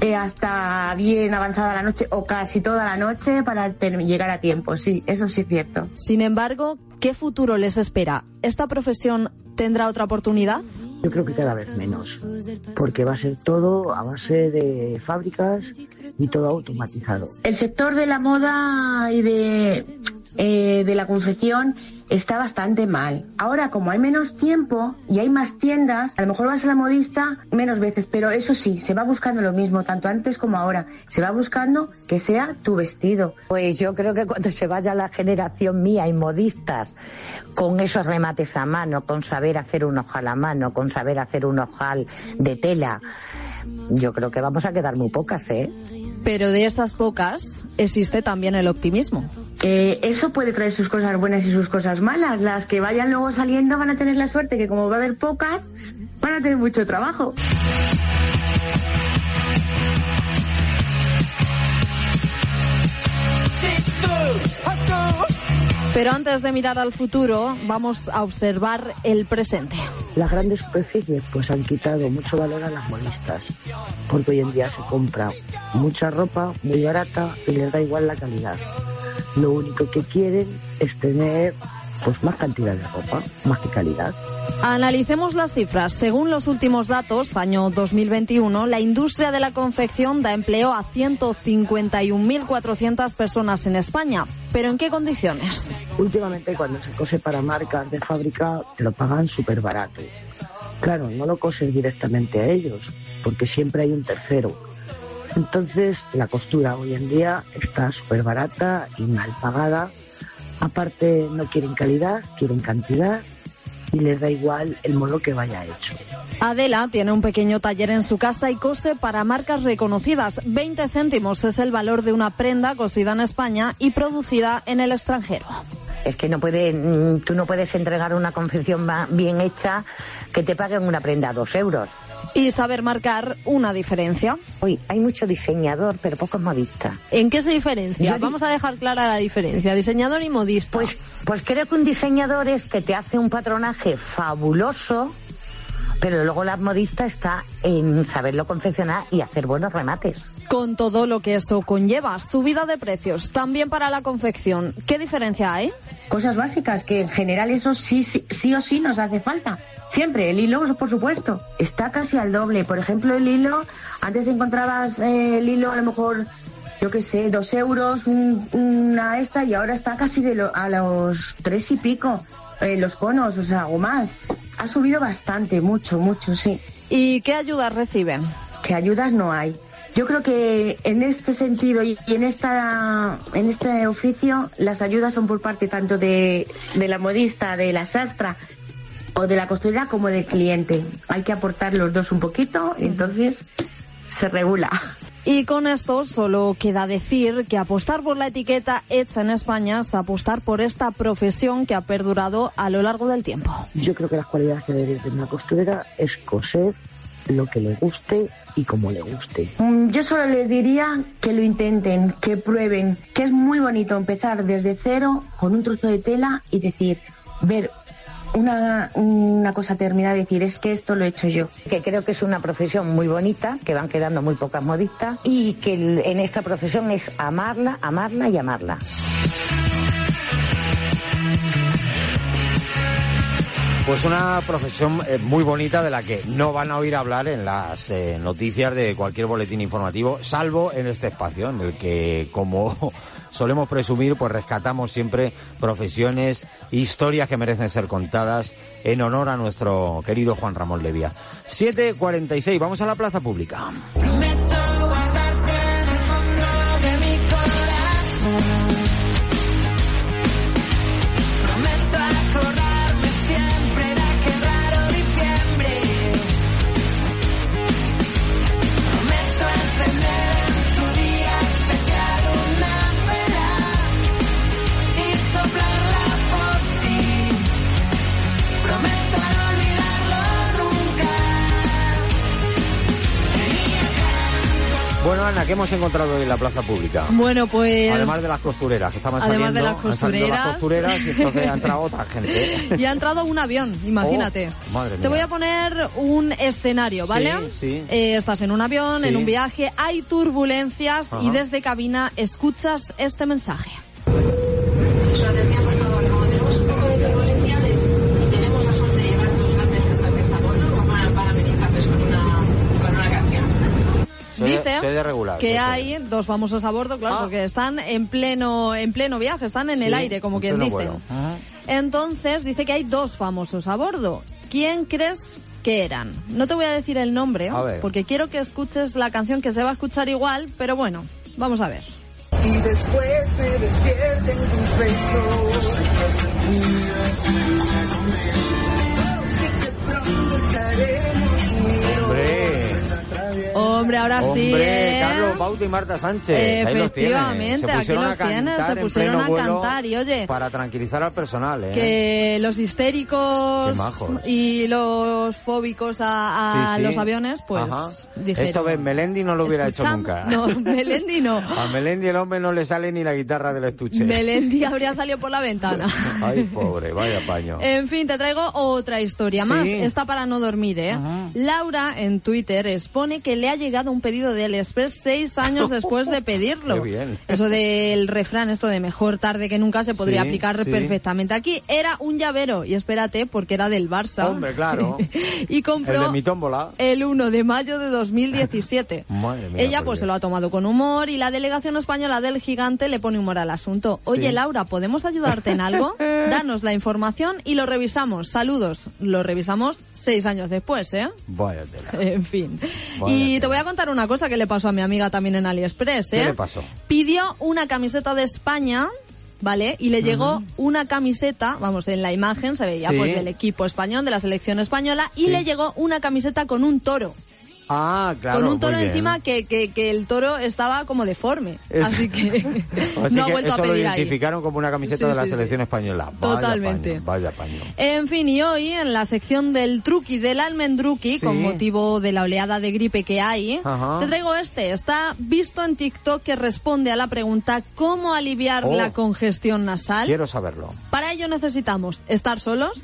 eh, hasta bien avanzada la noche o casi toda la noche para llegar a tiempo. Sí, eso sí es cierto. Sin embargo, ¿qué futuro les espera? ¿Esta profesión tendrá otra oportunidad? Yo creo que cada vez menos, porque va a ser todo a base de fábricas y todo automatizado. El sector de la moda y de, eh, de la confección está bastante mal. Ahora, como hay menos tiempo y hay más tiendas, a lo mejor vas a la modista menos veces, pero eso sí, se va buscando lo mismo, tanto antes como ahora. Se va buscando que sea tu vestido. Pues yo creo que cuando se vaya la generación mía y modistas con esos remates a mano, con saber hacer un ojal a mano, con saber hacer un ojal de tela, yo creo que vamos a quedar muy pocas, ¿eh? Pero de esas pocas existe también el optimismo. Eh, eso puede traer sus cosas buenas y sus cosas malas. Las que vayan luego saliendo van a tener la suerte que como va a haber pocas, van a tener mucho trabajo. Pero antes de mirar al futuro, vamos a observar el presente. Las grandes superficies pues han quitado mucho valor a las modistas, porque hoy en día se compra mucha ropa muy barata y les da igual la calidad. Lo único que quieren es tener pues más cantidad de ropa, más que calidad. Analicemos las cifras. Según los últimos datos, año 2021, la industria de la confección da empleo a 151.400 personas en España. ¿Pero en qué condiciones? Últimamente cuando se cose para marcas de fábrica te lo pagan súper barato. Claro, no lo coses directamente a ellos, porque siempre hay un tercero. Entonces la costura hoy en día está súper barata y mal pagada. Aparte no quieren calidad, quieren cantidad y les da igual el modo que vaya hecho. Adela tiene un pequeño taller en su casa y cose para marcas reconocidas. 20 céntimos es el valor de una prenda cosida en España y producida en el extranjero. Es que no puede, mm, tú no puedes entregar una confección bien hecha que te paguen una prenda a dos euros. Y saber marcar una diferencia. Hoy hay mucho diseñador, pero pocos modistas. ¿En qué se diferencia? Yo Vamos a dejar clara la diferencia. Diseñador y modista. Pues, pues creo que un diseñador es que te hace un patronaje fabuloso, pero luego la modista está en saberlo confeccionar y hacer buenos remates. Con todo lo que eso conlleva, subida de precios, también para la confección. ¿Qué diferencia hay? Cosas básicas que en general eso sí, sí, sí o sí nos hace falta. Siempre, el hilo, por supuesto, está casi al doble. Por ejemplo, el hilo, antes encontrabas eh, el hilo a lo mejor, yo qué sé, dos euros, un- una esta, y ahora está casi de lo- a los tres y pico. eh, los conos, o sea, o más. Ha subido bastante, mucho, mucho, sí. ¿Y qué ayudas reciben? que ayudas no hay. Yo creo que en este sentido y en esta en este oficio las ayudas son por parte tanto de, de la modista, de la sastra o de la costurera como del cliente. Hay que aportar los dos un poquito, y entonces se regula. Y con esto solo queda decir que apostar por la etiqueta hecha en España es apostar por esta profesión que ha perdurado a lo largo del tiempo. Yo creo que las cualidades que debe tener una costurera es coser lo que le guste y como le guste. Mm, Yo solo les diría que lo intenten, que prueben, que es muy bonito empezar desde cero con un trozo de tela y decir, ver una, una cosa terminada y decir, es que esto lo he hecho yo. Que creo que es una profesión muy bonita, que van quedando muy pocas modistas y que en esta profesión es amarla, amarla y amarla. Pues una profesión eh, muy bonita de la que no van a oír hablar en las eh, noticias de cualquier boletín informativo, salvo en este espacio, en el que, como solemos presumir, pues rescatamos siempre profesiones, historias que merecen ser contadas en honor a nuestro querido Juan Ramón Levía. 7.46, vamos a la plaza pública. Ana, ¿qué hemos encontrado hoy en la plaza pública? Bueno, pues... Además de las costureras, que estaban Además saliendo, de las costureras. y entonces ha entrado otra gente. Y ha entrado un avión, imagínate. Oh, madre Te mía. voy a poner un escenario, ¿vale? Sí, sí. Eh, estás en un avión, Sí. en un viaje, hay turbulencias y desde cabina escuchas este mensaje. Su atención, por favor, como tenemos un poco de turbulencia, les- tenemos la suerte de llevar dos grandes cantantes a bordo, como para, para amenizarles con una, con una canción. Se oye- Dice regular. que hay dos famosos a bordo, claro, porque están en pleno en pleno viaje, están en el aire, como en quien dice. Entonces dice que hay dos famosos a bordo. ¿Quién crees que eran? No te voy a decir el nombre, porque quiero que escuches la canción que se va a escuchar igual, pero bueno, vamos a ver. Y después se despierten tus besos. Sé que pronto estaremos unidos. Hombre, Hombre, ahora sí, hombre, ¿eh? Carlos Bauta y Marta Sánchez. ahí los tienes. Efectivamente, Se aquí los a cantar tienes, se pusieron a cantar y oye, Para tranquilizar al personal, ¿eh? que los histéricos majos. y los fóbicos a, a Sí, sí. los aviones, pues Ajá. dijeron... Esto ves, Melendi no lo hubiera hecho "Escucham- nunca. No, Melendi no. A Melendi el hombre no le sale ni la guitarra del estuche. Melendi habría salido por la ventana. Ay, pobre, vaya paño. En fin, te traigo otra historia Sí. más. Esta para no dormir, ¿eh? Laura en Twitter expone que le ha llegado un pedido del Express seis años después de pedirlo. Qué bien. Eso del refrán, esto de mejor tarde que nunca, se podría Sí, aplicar sí. perfectamente aquí. Era un llavero, y espérate, porque era del Barça. Hombre, claro. y El compró de mi tómbola. el 1 de mayo de 2017. Madre mía, Ella pues se lo ha tomado con humor y la delegación española del gigante le pone humor al asunto. Oye Sí. Laura, ¿podemos ayudarte en algo? Danos la información y lo revisamos. Saludos. Lo revisamos seis años después, ¿eh? Vaya tela. En fin. Vaya y te voy a contar una cosa que le pasó a mi amiga también en AliExpress, ¿eh? ¿Qué le pasó? Pidió una camiseta de España. ¿Vale? Y le llegó una camiseta, vamos, en la imagen se veía Sí. pues del equipo español, de la selección española, y Sí. le llegó una camiseta con un toro. Ah, claro. con un toro encima que, que, que el toro estaba como deforme. Así que Así no ha que vuelto a eso lo pedir ahí. identificaron como una camiseta Sí, de la sí, sí. selección española. Vaya Totalmente. paño, vaya paño. En fin, y hoy en la sección del truqui del almendruqui, con motivo de la oleada de gripe que hay, Ajá. te traigo este. Está visto en TikTok que responde a la pregunta ¿cómo aliviar Oh. la congestión nasal? Quiero saberlo. Para ello necesitamos estar solos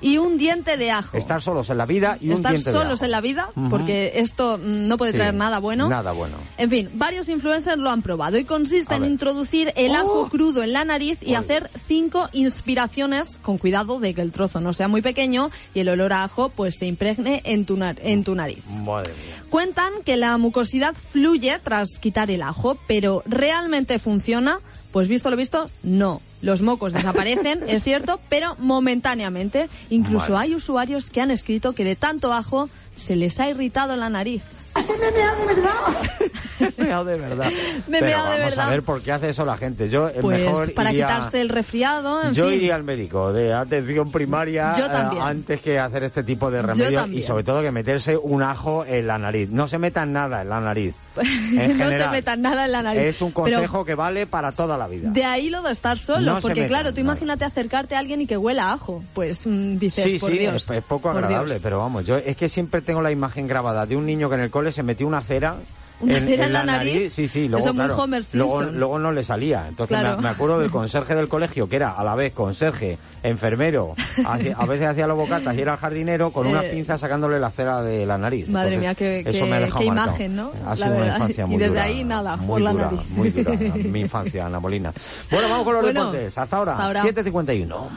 y un diente de ajo. Estar solos en la vida y un Estar diente de solos ajo. en la vida, porque esto no puede Sí, traer nada bueno. Nada bueno. En fin, varios influencers lo han probado y consiste en introducir el ¡Oh! ajo crudo en la nariz y hacer cinco inspiraciones con cuidado de que el trozo no sea muy pequeño y el olor a ajo pues se impregne en tu, nar- en tu nariz. Madre mía. Cuentan que la mucosidad fluye tras quitar el ajo, pero ¿realmente funciona? Pues visto lo visto, no. Los mocos desaparecen, es cierto, pero momentáneamente. Incluso Vale. hay usuarios que han escrito que de tanto ajo se les ha irritado la nariz. Me he meado de verdad. Me he Pero meado de vamos verdad. a ver por qué hace eso la gente. Yo eh, Pues mejor para iría- quitarse el resfriado, en Yo fin. iría al médico de atención primaria Yo eh, antes que hacer este tipo de remedios y sobre todo que meterse un ajo en la nariz. No se metan nada en la nariz. No se metan nada en la nariz. Es un Pero consejo que vale para toda la vida. de ahí lo de estar solo, No porque metan, claro, tú imagínate acercarte a alguien y que huela a ajo. Pues mm, dices, Sí, por sí, Dios. es, es poco agradable, pero vamos, yo es que siempre tengo la imagen grabada de un niño que en el cole se metió una cera ¿Una en, cera en la nariz? Sí, sí, luego, Eso es muy claro, Homer luego, Simpson. luego no le salía. Entonces Claro. me, me acuerdo del conserje del colegio, que era a la vez conserje, enfermero, a veces hacía los bocatas y era el jardinero con unas Eh, pinzas sacándole la cera de la nariz. Madre Entonces, mía, qué, eso qué- me ha dejado qué marcado. imagen, ¿no? Ha La sido una infancia muy y desde dura, ahí nada, muy por la dura, nariz. muy dura, mi infancia, Ana Molina. Bueno, vamos con los Bueno, deportes. Hasta ahora, hasta ahora. 7.51.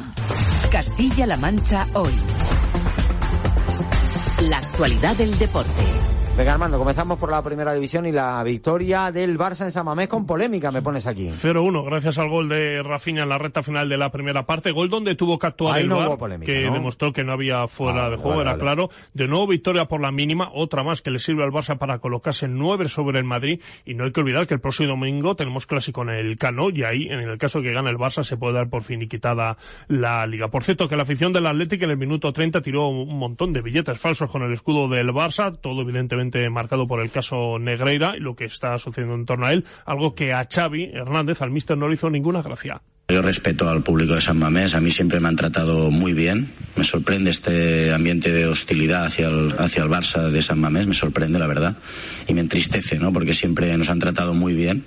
Castilla-La Mancha hoy. La actualidad del deporte. Venga, Armando, comenzamos por la primera división y la victoria del Barça en San Mamés con polémica, me pones aquí. 0-1, gracias al gol de Rafinha en la recta final de la primera parte. Gol donde tuvo que actuar Ahí el no hubo polémica, que ¿no? demostró que no había fuera Ah, de juego, vale, era vale. claro. De nuevo, victoria por la mínima, otra más que le sirve al Barça para colocarse nueve sobre el Madrid. Y no hay que olvidar que el próximo domingo tenemos clásico en el Cano y ahí, en el caso que gane el Barça, se puede dar por finiquitada la liga. Por cierto, que la afición del Atlético en el minuto 30 tiró un montón de billetes falsos con el escudo del Barça, todo evidentemente marcado por el caso Negreira y lo que está sucediendo en torno a él, algo que a Xavi Hernández, al míster, no le hizo ninguna gracia. Yo respeto al público de San Mamés, a mí siempre me han tratado muy bien. Me sorprende este ambiente de hostilidad hacia el, hacia el Barça de San Mamés, me sorprende la verdad. Y me entristece, ¿no? Porque siempre nos han tratado muy bien.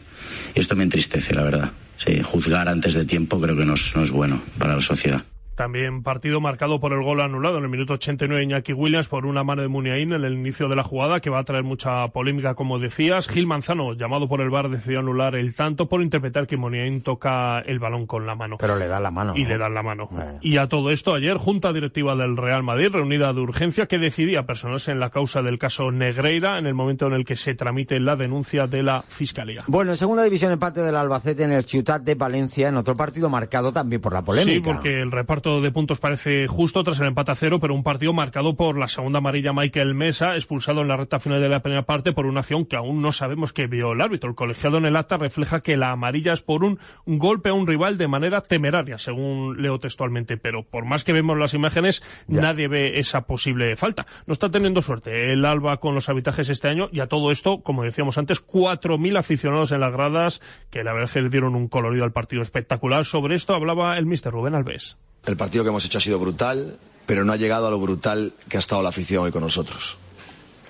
Y esto me entristece, la verdad. Sí, juzgar antes de tiempo creo que no no es bueno para la sociedad. También partido marcado por el gol anulado en el minuto 89 Iñaki Williams por una mano de Muniain en el inicio de la jugada que va a traer mucha polémica como decías. Gil Manzano, llamado por el VAR, decidió anular el tanto por interpretar que Muniain toca el balón con la mano. Pero le da la mano. Y ¿no? le dan la mano. Bueno. Y a todo esto, ayer, Junta Directiva del Real Madrid, reunida de urgencia, que decidía personarse en la causa del caso Negreira en el momento en el que se tramite la denuncia de la Fiscalía. Bueno, en segunda división empate del Albacete en el Ciutat de Valencia, en otro partido marcado también por la polémica. Sí, porque el reparto de puntos parece justo tras el empate a cero, pero un partido marcado por la segunda amarilla Michael Mesa, expulsado en la recta final de la primera parte por una acción que aún no sabemos que vio el árbitro. El colegiado en el acta refleja que la amarilla es por un golpe a un rival de manera temeraria, según leo textualmente, pero por más que vemos las imágenes, nadie ve esa posible falta. No está teniendo suerte el Alba con los arbitrajes este año y a todo esto, como decíamos antes, 4.000 aficionados en las gradas que la verdad es que le dieron un colorido al partido espectacular. Sobre esto hablaba el mister Rubén Alves. El partido que hemos hecho ha sido brutal, pero no ha llegado a lo brutal que ha estado la afición hoy con nosotros.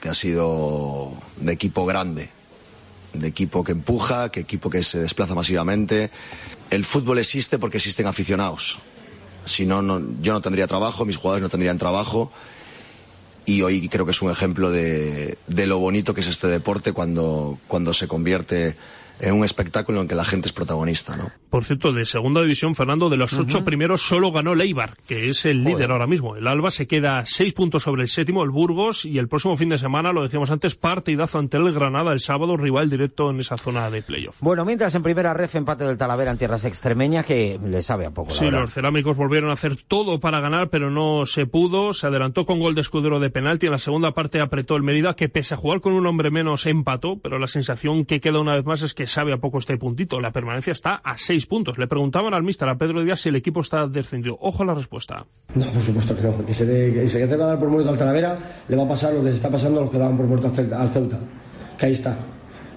Que ha sido de equipo grande, de equipo que empuja, que equipo que se desplaza masivamente. El fútbol existe porque existen aficionados. Si no, no- yo no tendría trabajo, mis jugadores no tendrían trabajo. y hoy creo que es un ejemplo de, de lo bonito que es este deporte cuando, cuando se convierte en un espectáculo en que la gente es protagonista, ¿no? Por cierto, de segunda división, Fernando, de los ocho primeros solo ganó Leibar, que es el líder ahora mismo. El Alba se queda seis puntos sobre el séptimo, el Burgos, y el próximo fin de semana, lo decíamos antes, partidazo ante el Granada el sábado, rival directo en esa zona de playoff. Bueno, mientras en primera ref empate del Talavera en tierras extremeñas que le sabe a poco, la Sí, verdad. los cerámicos volvieron a hacer todo para ganar, pero no se pudo. Se adelantó con gol de escudero de penalti. En la segunda parte apretó el Mérida, que pese a jugar con un hombre menos empató, pero la sensación que queda una vez más es que sabe a poco este puntito. La permanencia está a seis puntos. Le preguntaban al míster, a Pedro Díaz, si el equipo está descendido. Ojo a la respuesta. No, por supuesto que no. Que se, de, que se va a dar por muerto al Talavera, le va a pasar lo que se está pasando a los que daban por muerto al Ceuta. Que ahí está.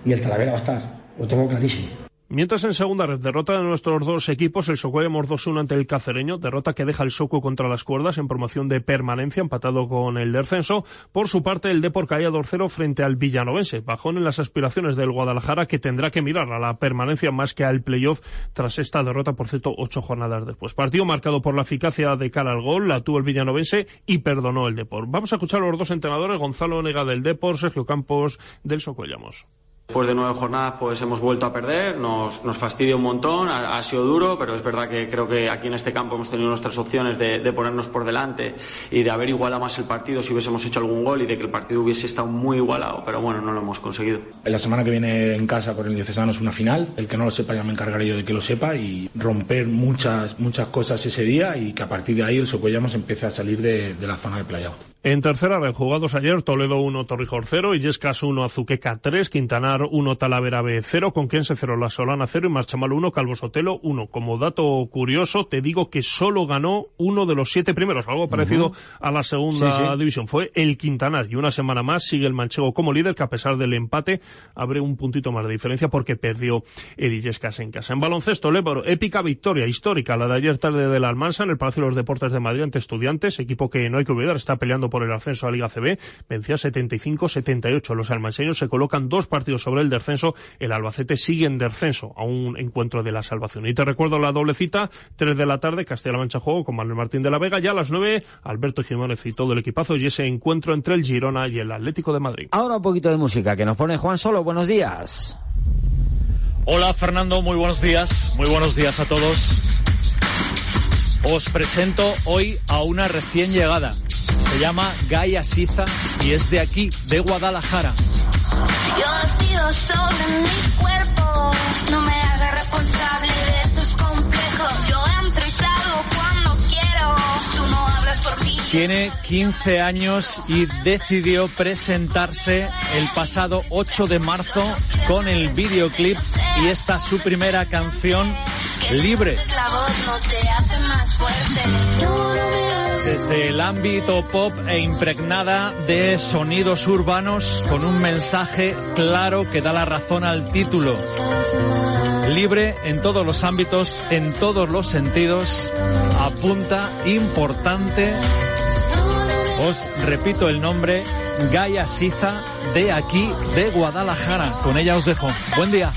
Y el Talavera va a estar. Lo tengo clarísimo. Mientras en segunda red, derrota de nuestros dos equipos, el Socuellamos 2-1 ante el Cacereño, derrota que deja el Soco contra las cuerdas en promoción de permanencia, empatado con el descenso. Por su parte, el Depor caía 2-0 frente al Villanovense, bajón en las aspiraciones del Guadalajara, que tendrá que mirar a la permanencia más que al playoff tras esta derrota, por cierto, ocho jornadas después. Partido marcado por la eficacia de cara al gol, la tuvo el Villanovense y perdonó el Depor. Vamos a escuchar a los dos entrenadores, Gonzalo Nega del Depor, Sergio Campos del Socuellamos. Después de nueve jornadas pues hemos vuelto a perder, nos, nos fastidia un montón, ha, sido duro, pero es verdad que creo que aquí en este campo hemos tenido nuestras opciones de, ponernos por delante y de haber igualado más el partido si hubiésemos hecho algún gol y de que el partido hubiese estado muy igualado, pero bueno, no lo hemos conseguido. La semana que viene en casa con el Diocesano es una final, el que no lo sepa ya me encargaré yo de que lo sepa y romper muchas, muchas cosas ese día y que a partir de ahí el Socuellamos empiece a salir de, de la zona de playa. En tercera red, jugados ayer, Toledo 1, Torrijos 0, Illescas 1, Azuqueca 3, Quintanar 1, Talavera B 0, Conquense 0, La Solana 0 y Marchamal 1, Calvo Sotelo 1. Como dato curioso, te digo que solo ganó uno de los siete primeros, algo parecido uh -huh. a la segunda sí, sí. división. Fue el Quintanar y una semana más sigue el Manchego como líder, que a pesar del empate abre un puntito más de diferencia porque perdió el Illescas en casa. En baloncesto, Lébaro, épica victoria histórica, la de ayer tarde de la Almansa en el Palacio de los Deportes de Madrid ante Estudiantes, equipo que no hay que olvidar, está peleando por el ascenso a Liga CB, vencía 75-78. Los almanseños se colocan dos partidos sobre el descenso, el Albacete sigue en descenso a un encuentro de la salvación. Y te recuerdo la doble cita, 3 de la tarde, Castilla-La Mancha juego con Manuel Martín de la Vega, ya a las 9, Alberto Jiménez y todo el equipazo y ese encuentro entre el Girona y el Atlético de Madrid. Ahora un poquito de música que nos pone Juan Solo, buenos días. Hola Fernando, muy buenos días, muy buenos días a todos. Os presento hoy a una recién llegada. Se llama Gaia Siza y es de aquí, de Guadalajara. Yo sobre mi cuerpo, no me responsable de tus complejos. Yo entro y salgo cuando quiero, tú no hablas por mí. Tiene 15 años y decidió presentarse el pasado 8 de marzo con el videoclip y esta su primera canción, Libre. Desde el ámbito pop e impregnada de sonidos urbanos con un mensaje claro que da la razón al título. Libre en todos los ámbitos, en todos los sentidos, apunta importante. Os repito el nombre, Gaia Siza, de aquí, de Guadalajara. Con ella os dejo. Buen día.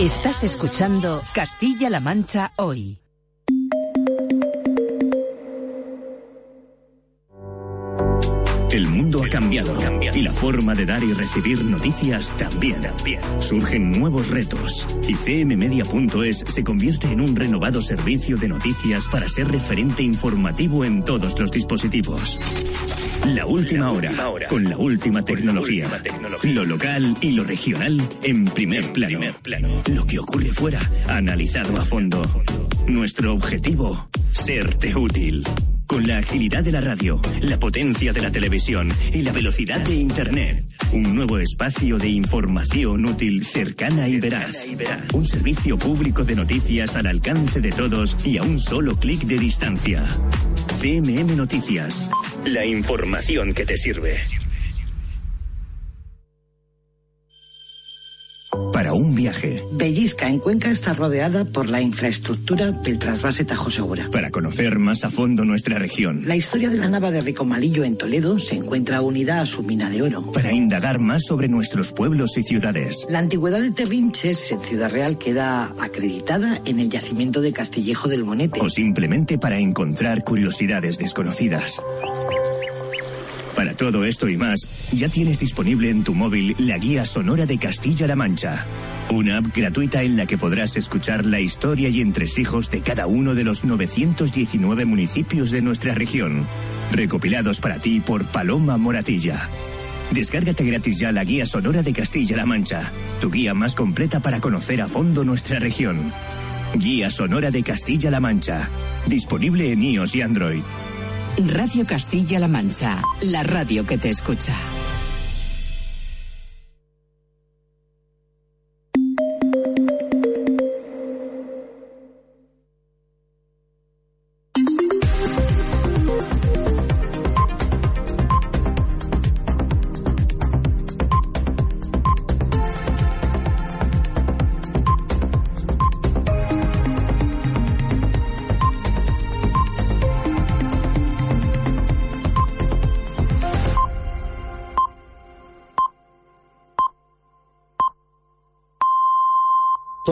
Estás escuchando Castilla-La Mancha hoy. El mundo ha cambiado y la forma de dar y recibir noticias también. Surgen nuevos retos y cmmedia.es se convierte en un renovado servicio de noticias para ser referente informativo en todos los dispositivos. La última hora, con la última tecnología. Lo local y lo regional en primer plano. Lo que ocurre fuera, analizado a fondo. Nuestro objetivo, serte útil. Con la agilidad de la radio, la potencia de la televisión y la velocidad de Internet, Un nuevo espacio de información útil, cercana y veraz. Un servicio público de noticias al alcance de todos y a un solo clic de distancia. CMM Noticias. La información que te sirve. Para un viaje. Bellisca en Cuenca está rodeada por la infraestructura del trasvase Tajo Segura. Para conocer más a fondo nuestra región. La historia de la nava de Ricomalillo en Toledo se encuentra unida a su mina de oro. Para indagar más sobre nuestros pueblos y ciudades. La antigüedad de Terrinches en Ciudad Real queda acreditada en el yacimiento de Castillejo del Bonete. O simplemente para encontrar curiosidades desconocidas. Para todo esto y más, ya tienes disponible en tu móvil la guía sonora de Castilla-La Mancha. Una app gratuita en la que podrás escuchar la historia y entresijos de cada uno de los 919 municipios de nuestra región, recopilados para ti por Paloma Moratilla. Descárgate gratis ya la guía sonora de Castilla-La Mancha, tu guía más completa para conocer a fondo nuestra región. Guía sonora de Castilla-La Mancha, disponible en iOS y Android. Radio Castilla-La Mancha, la radio que te escucha.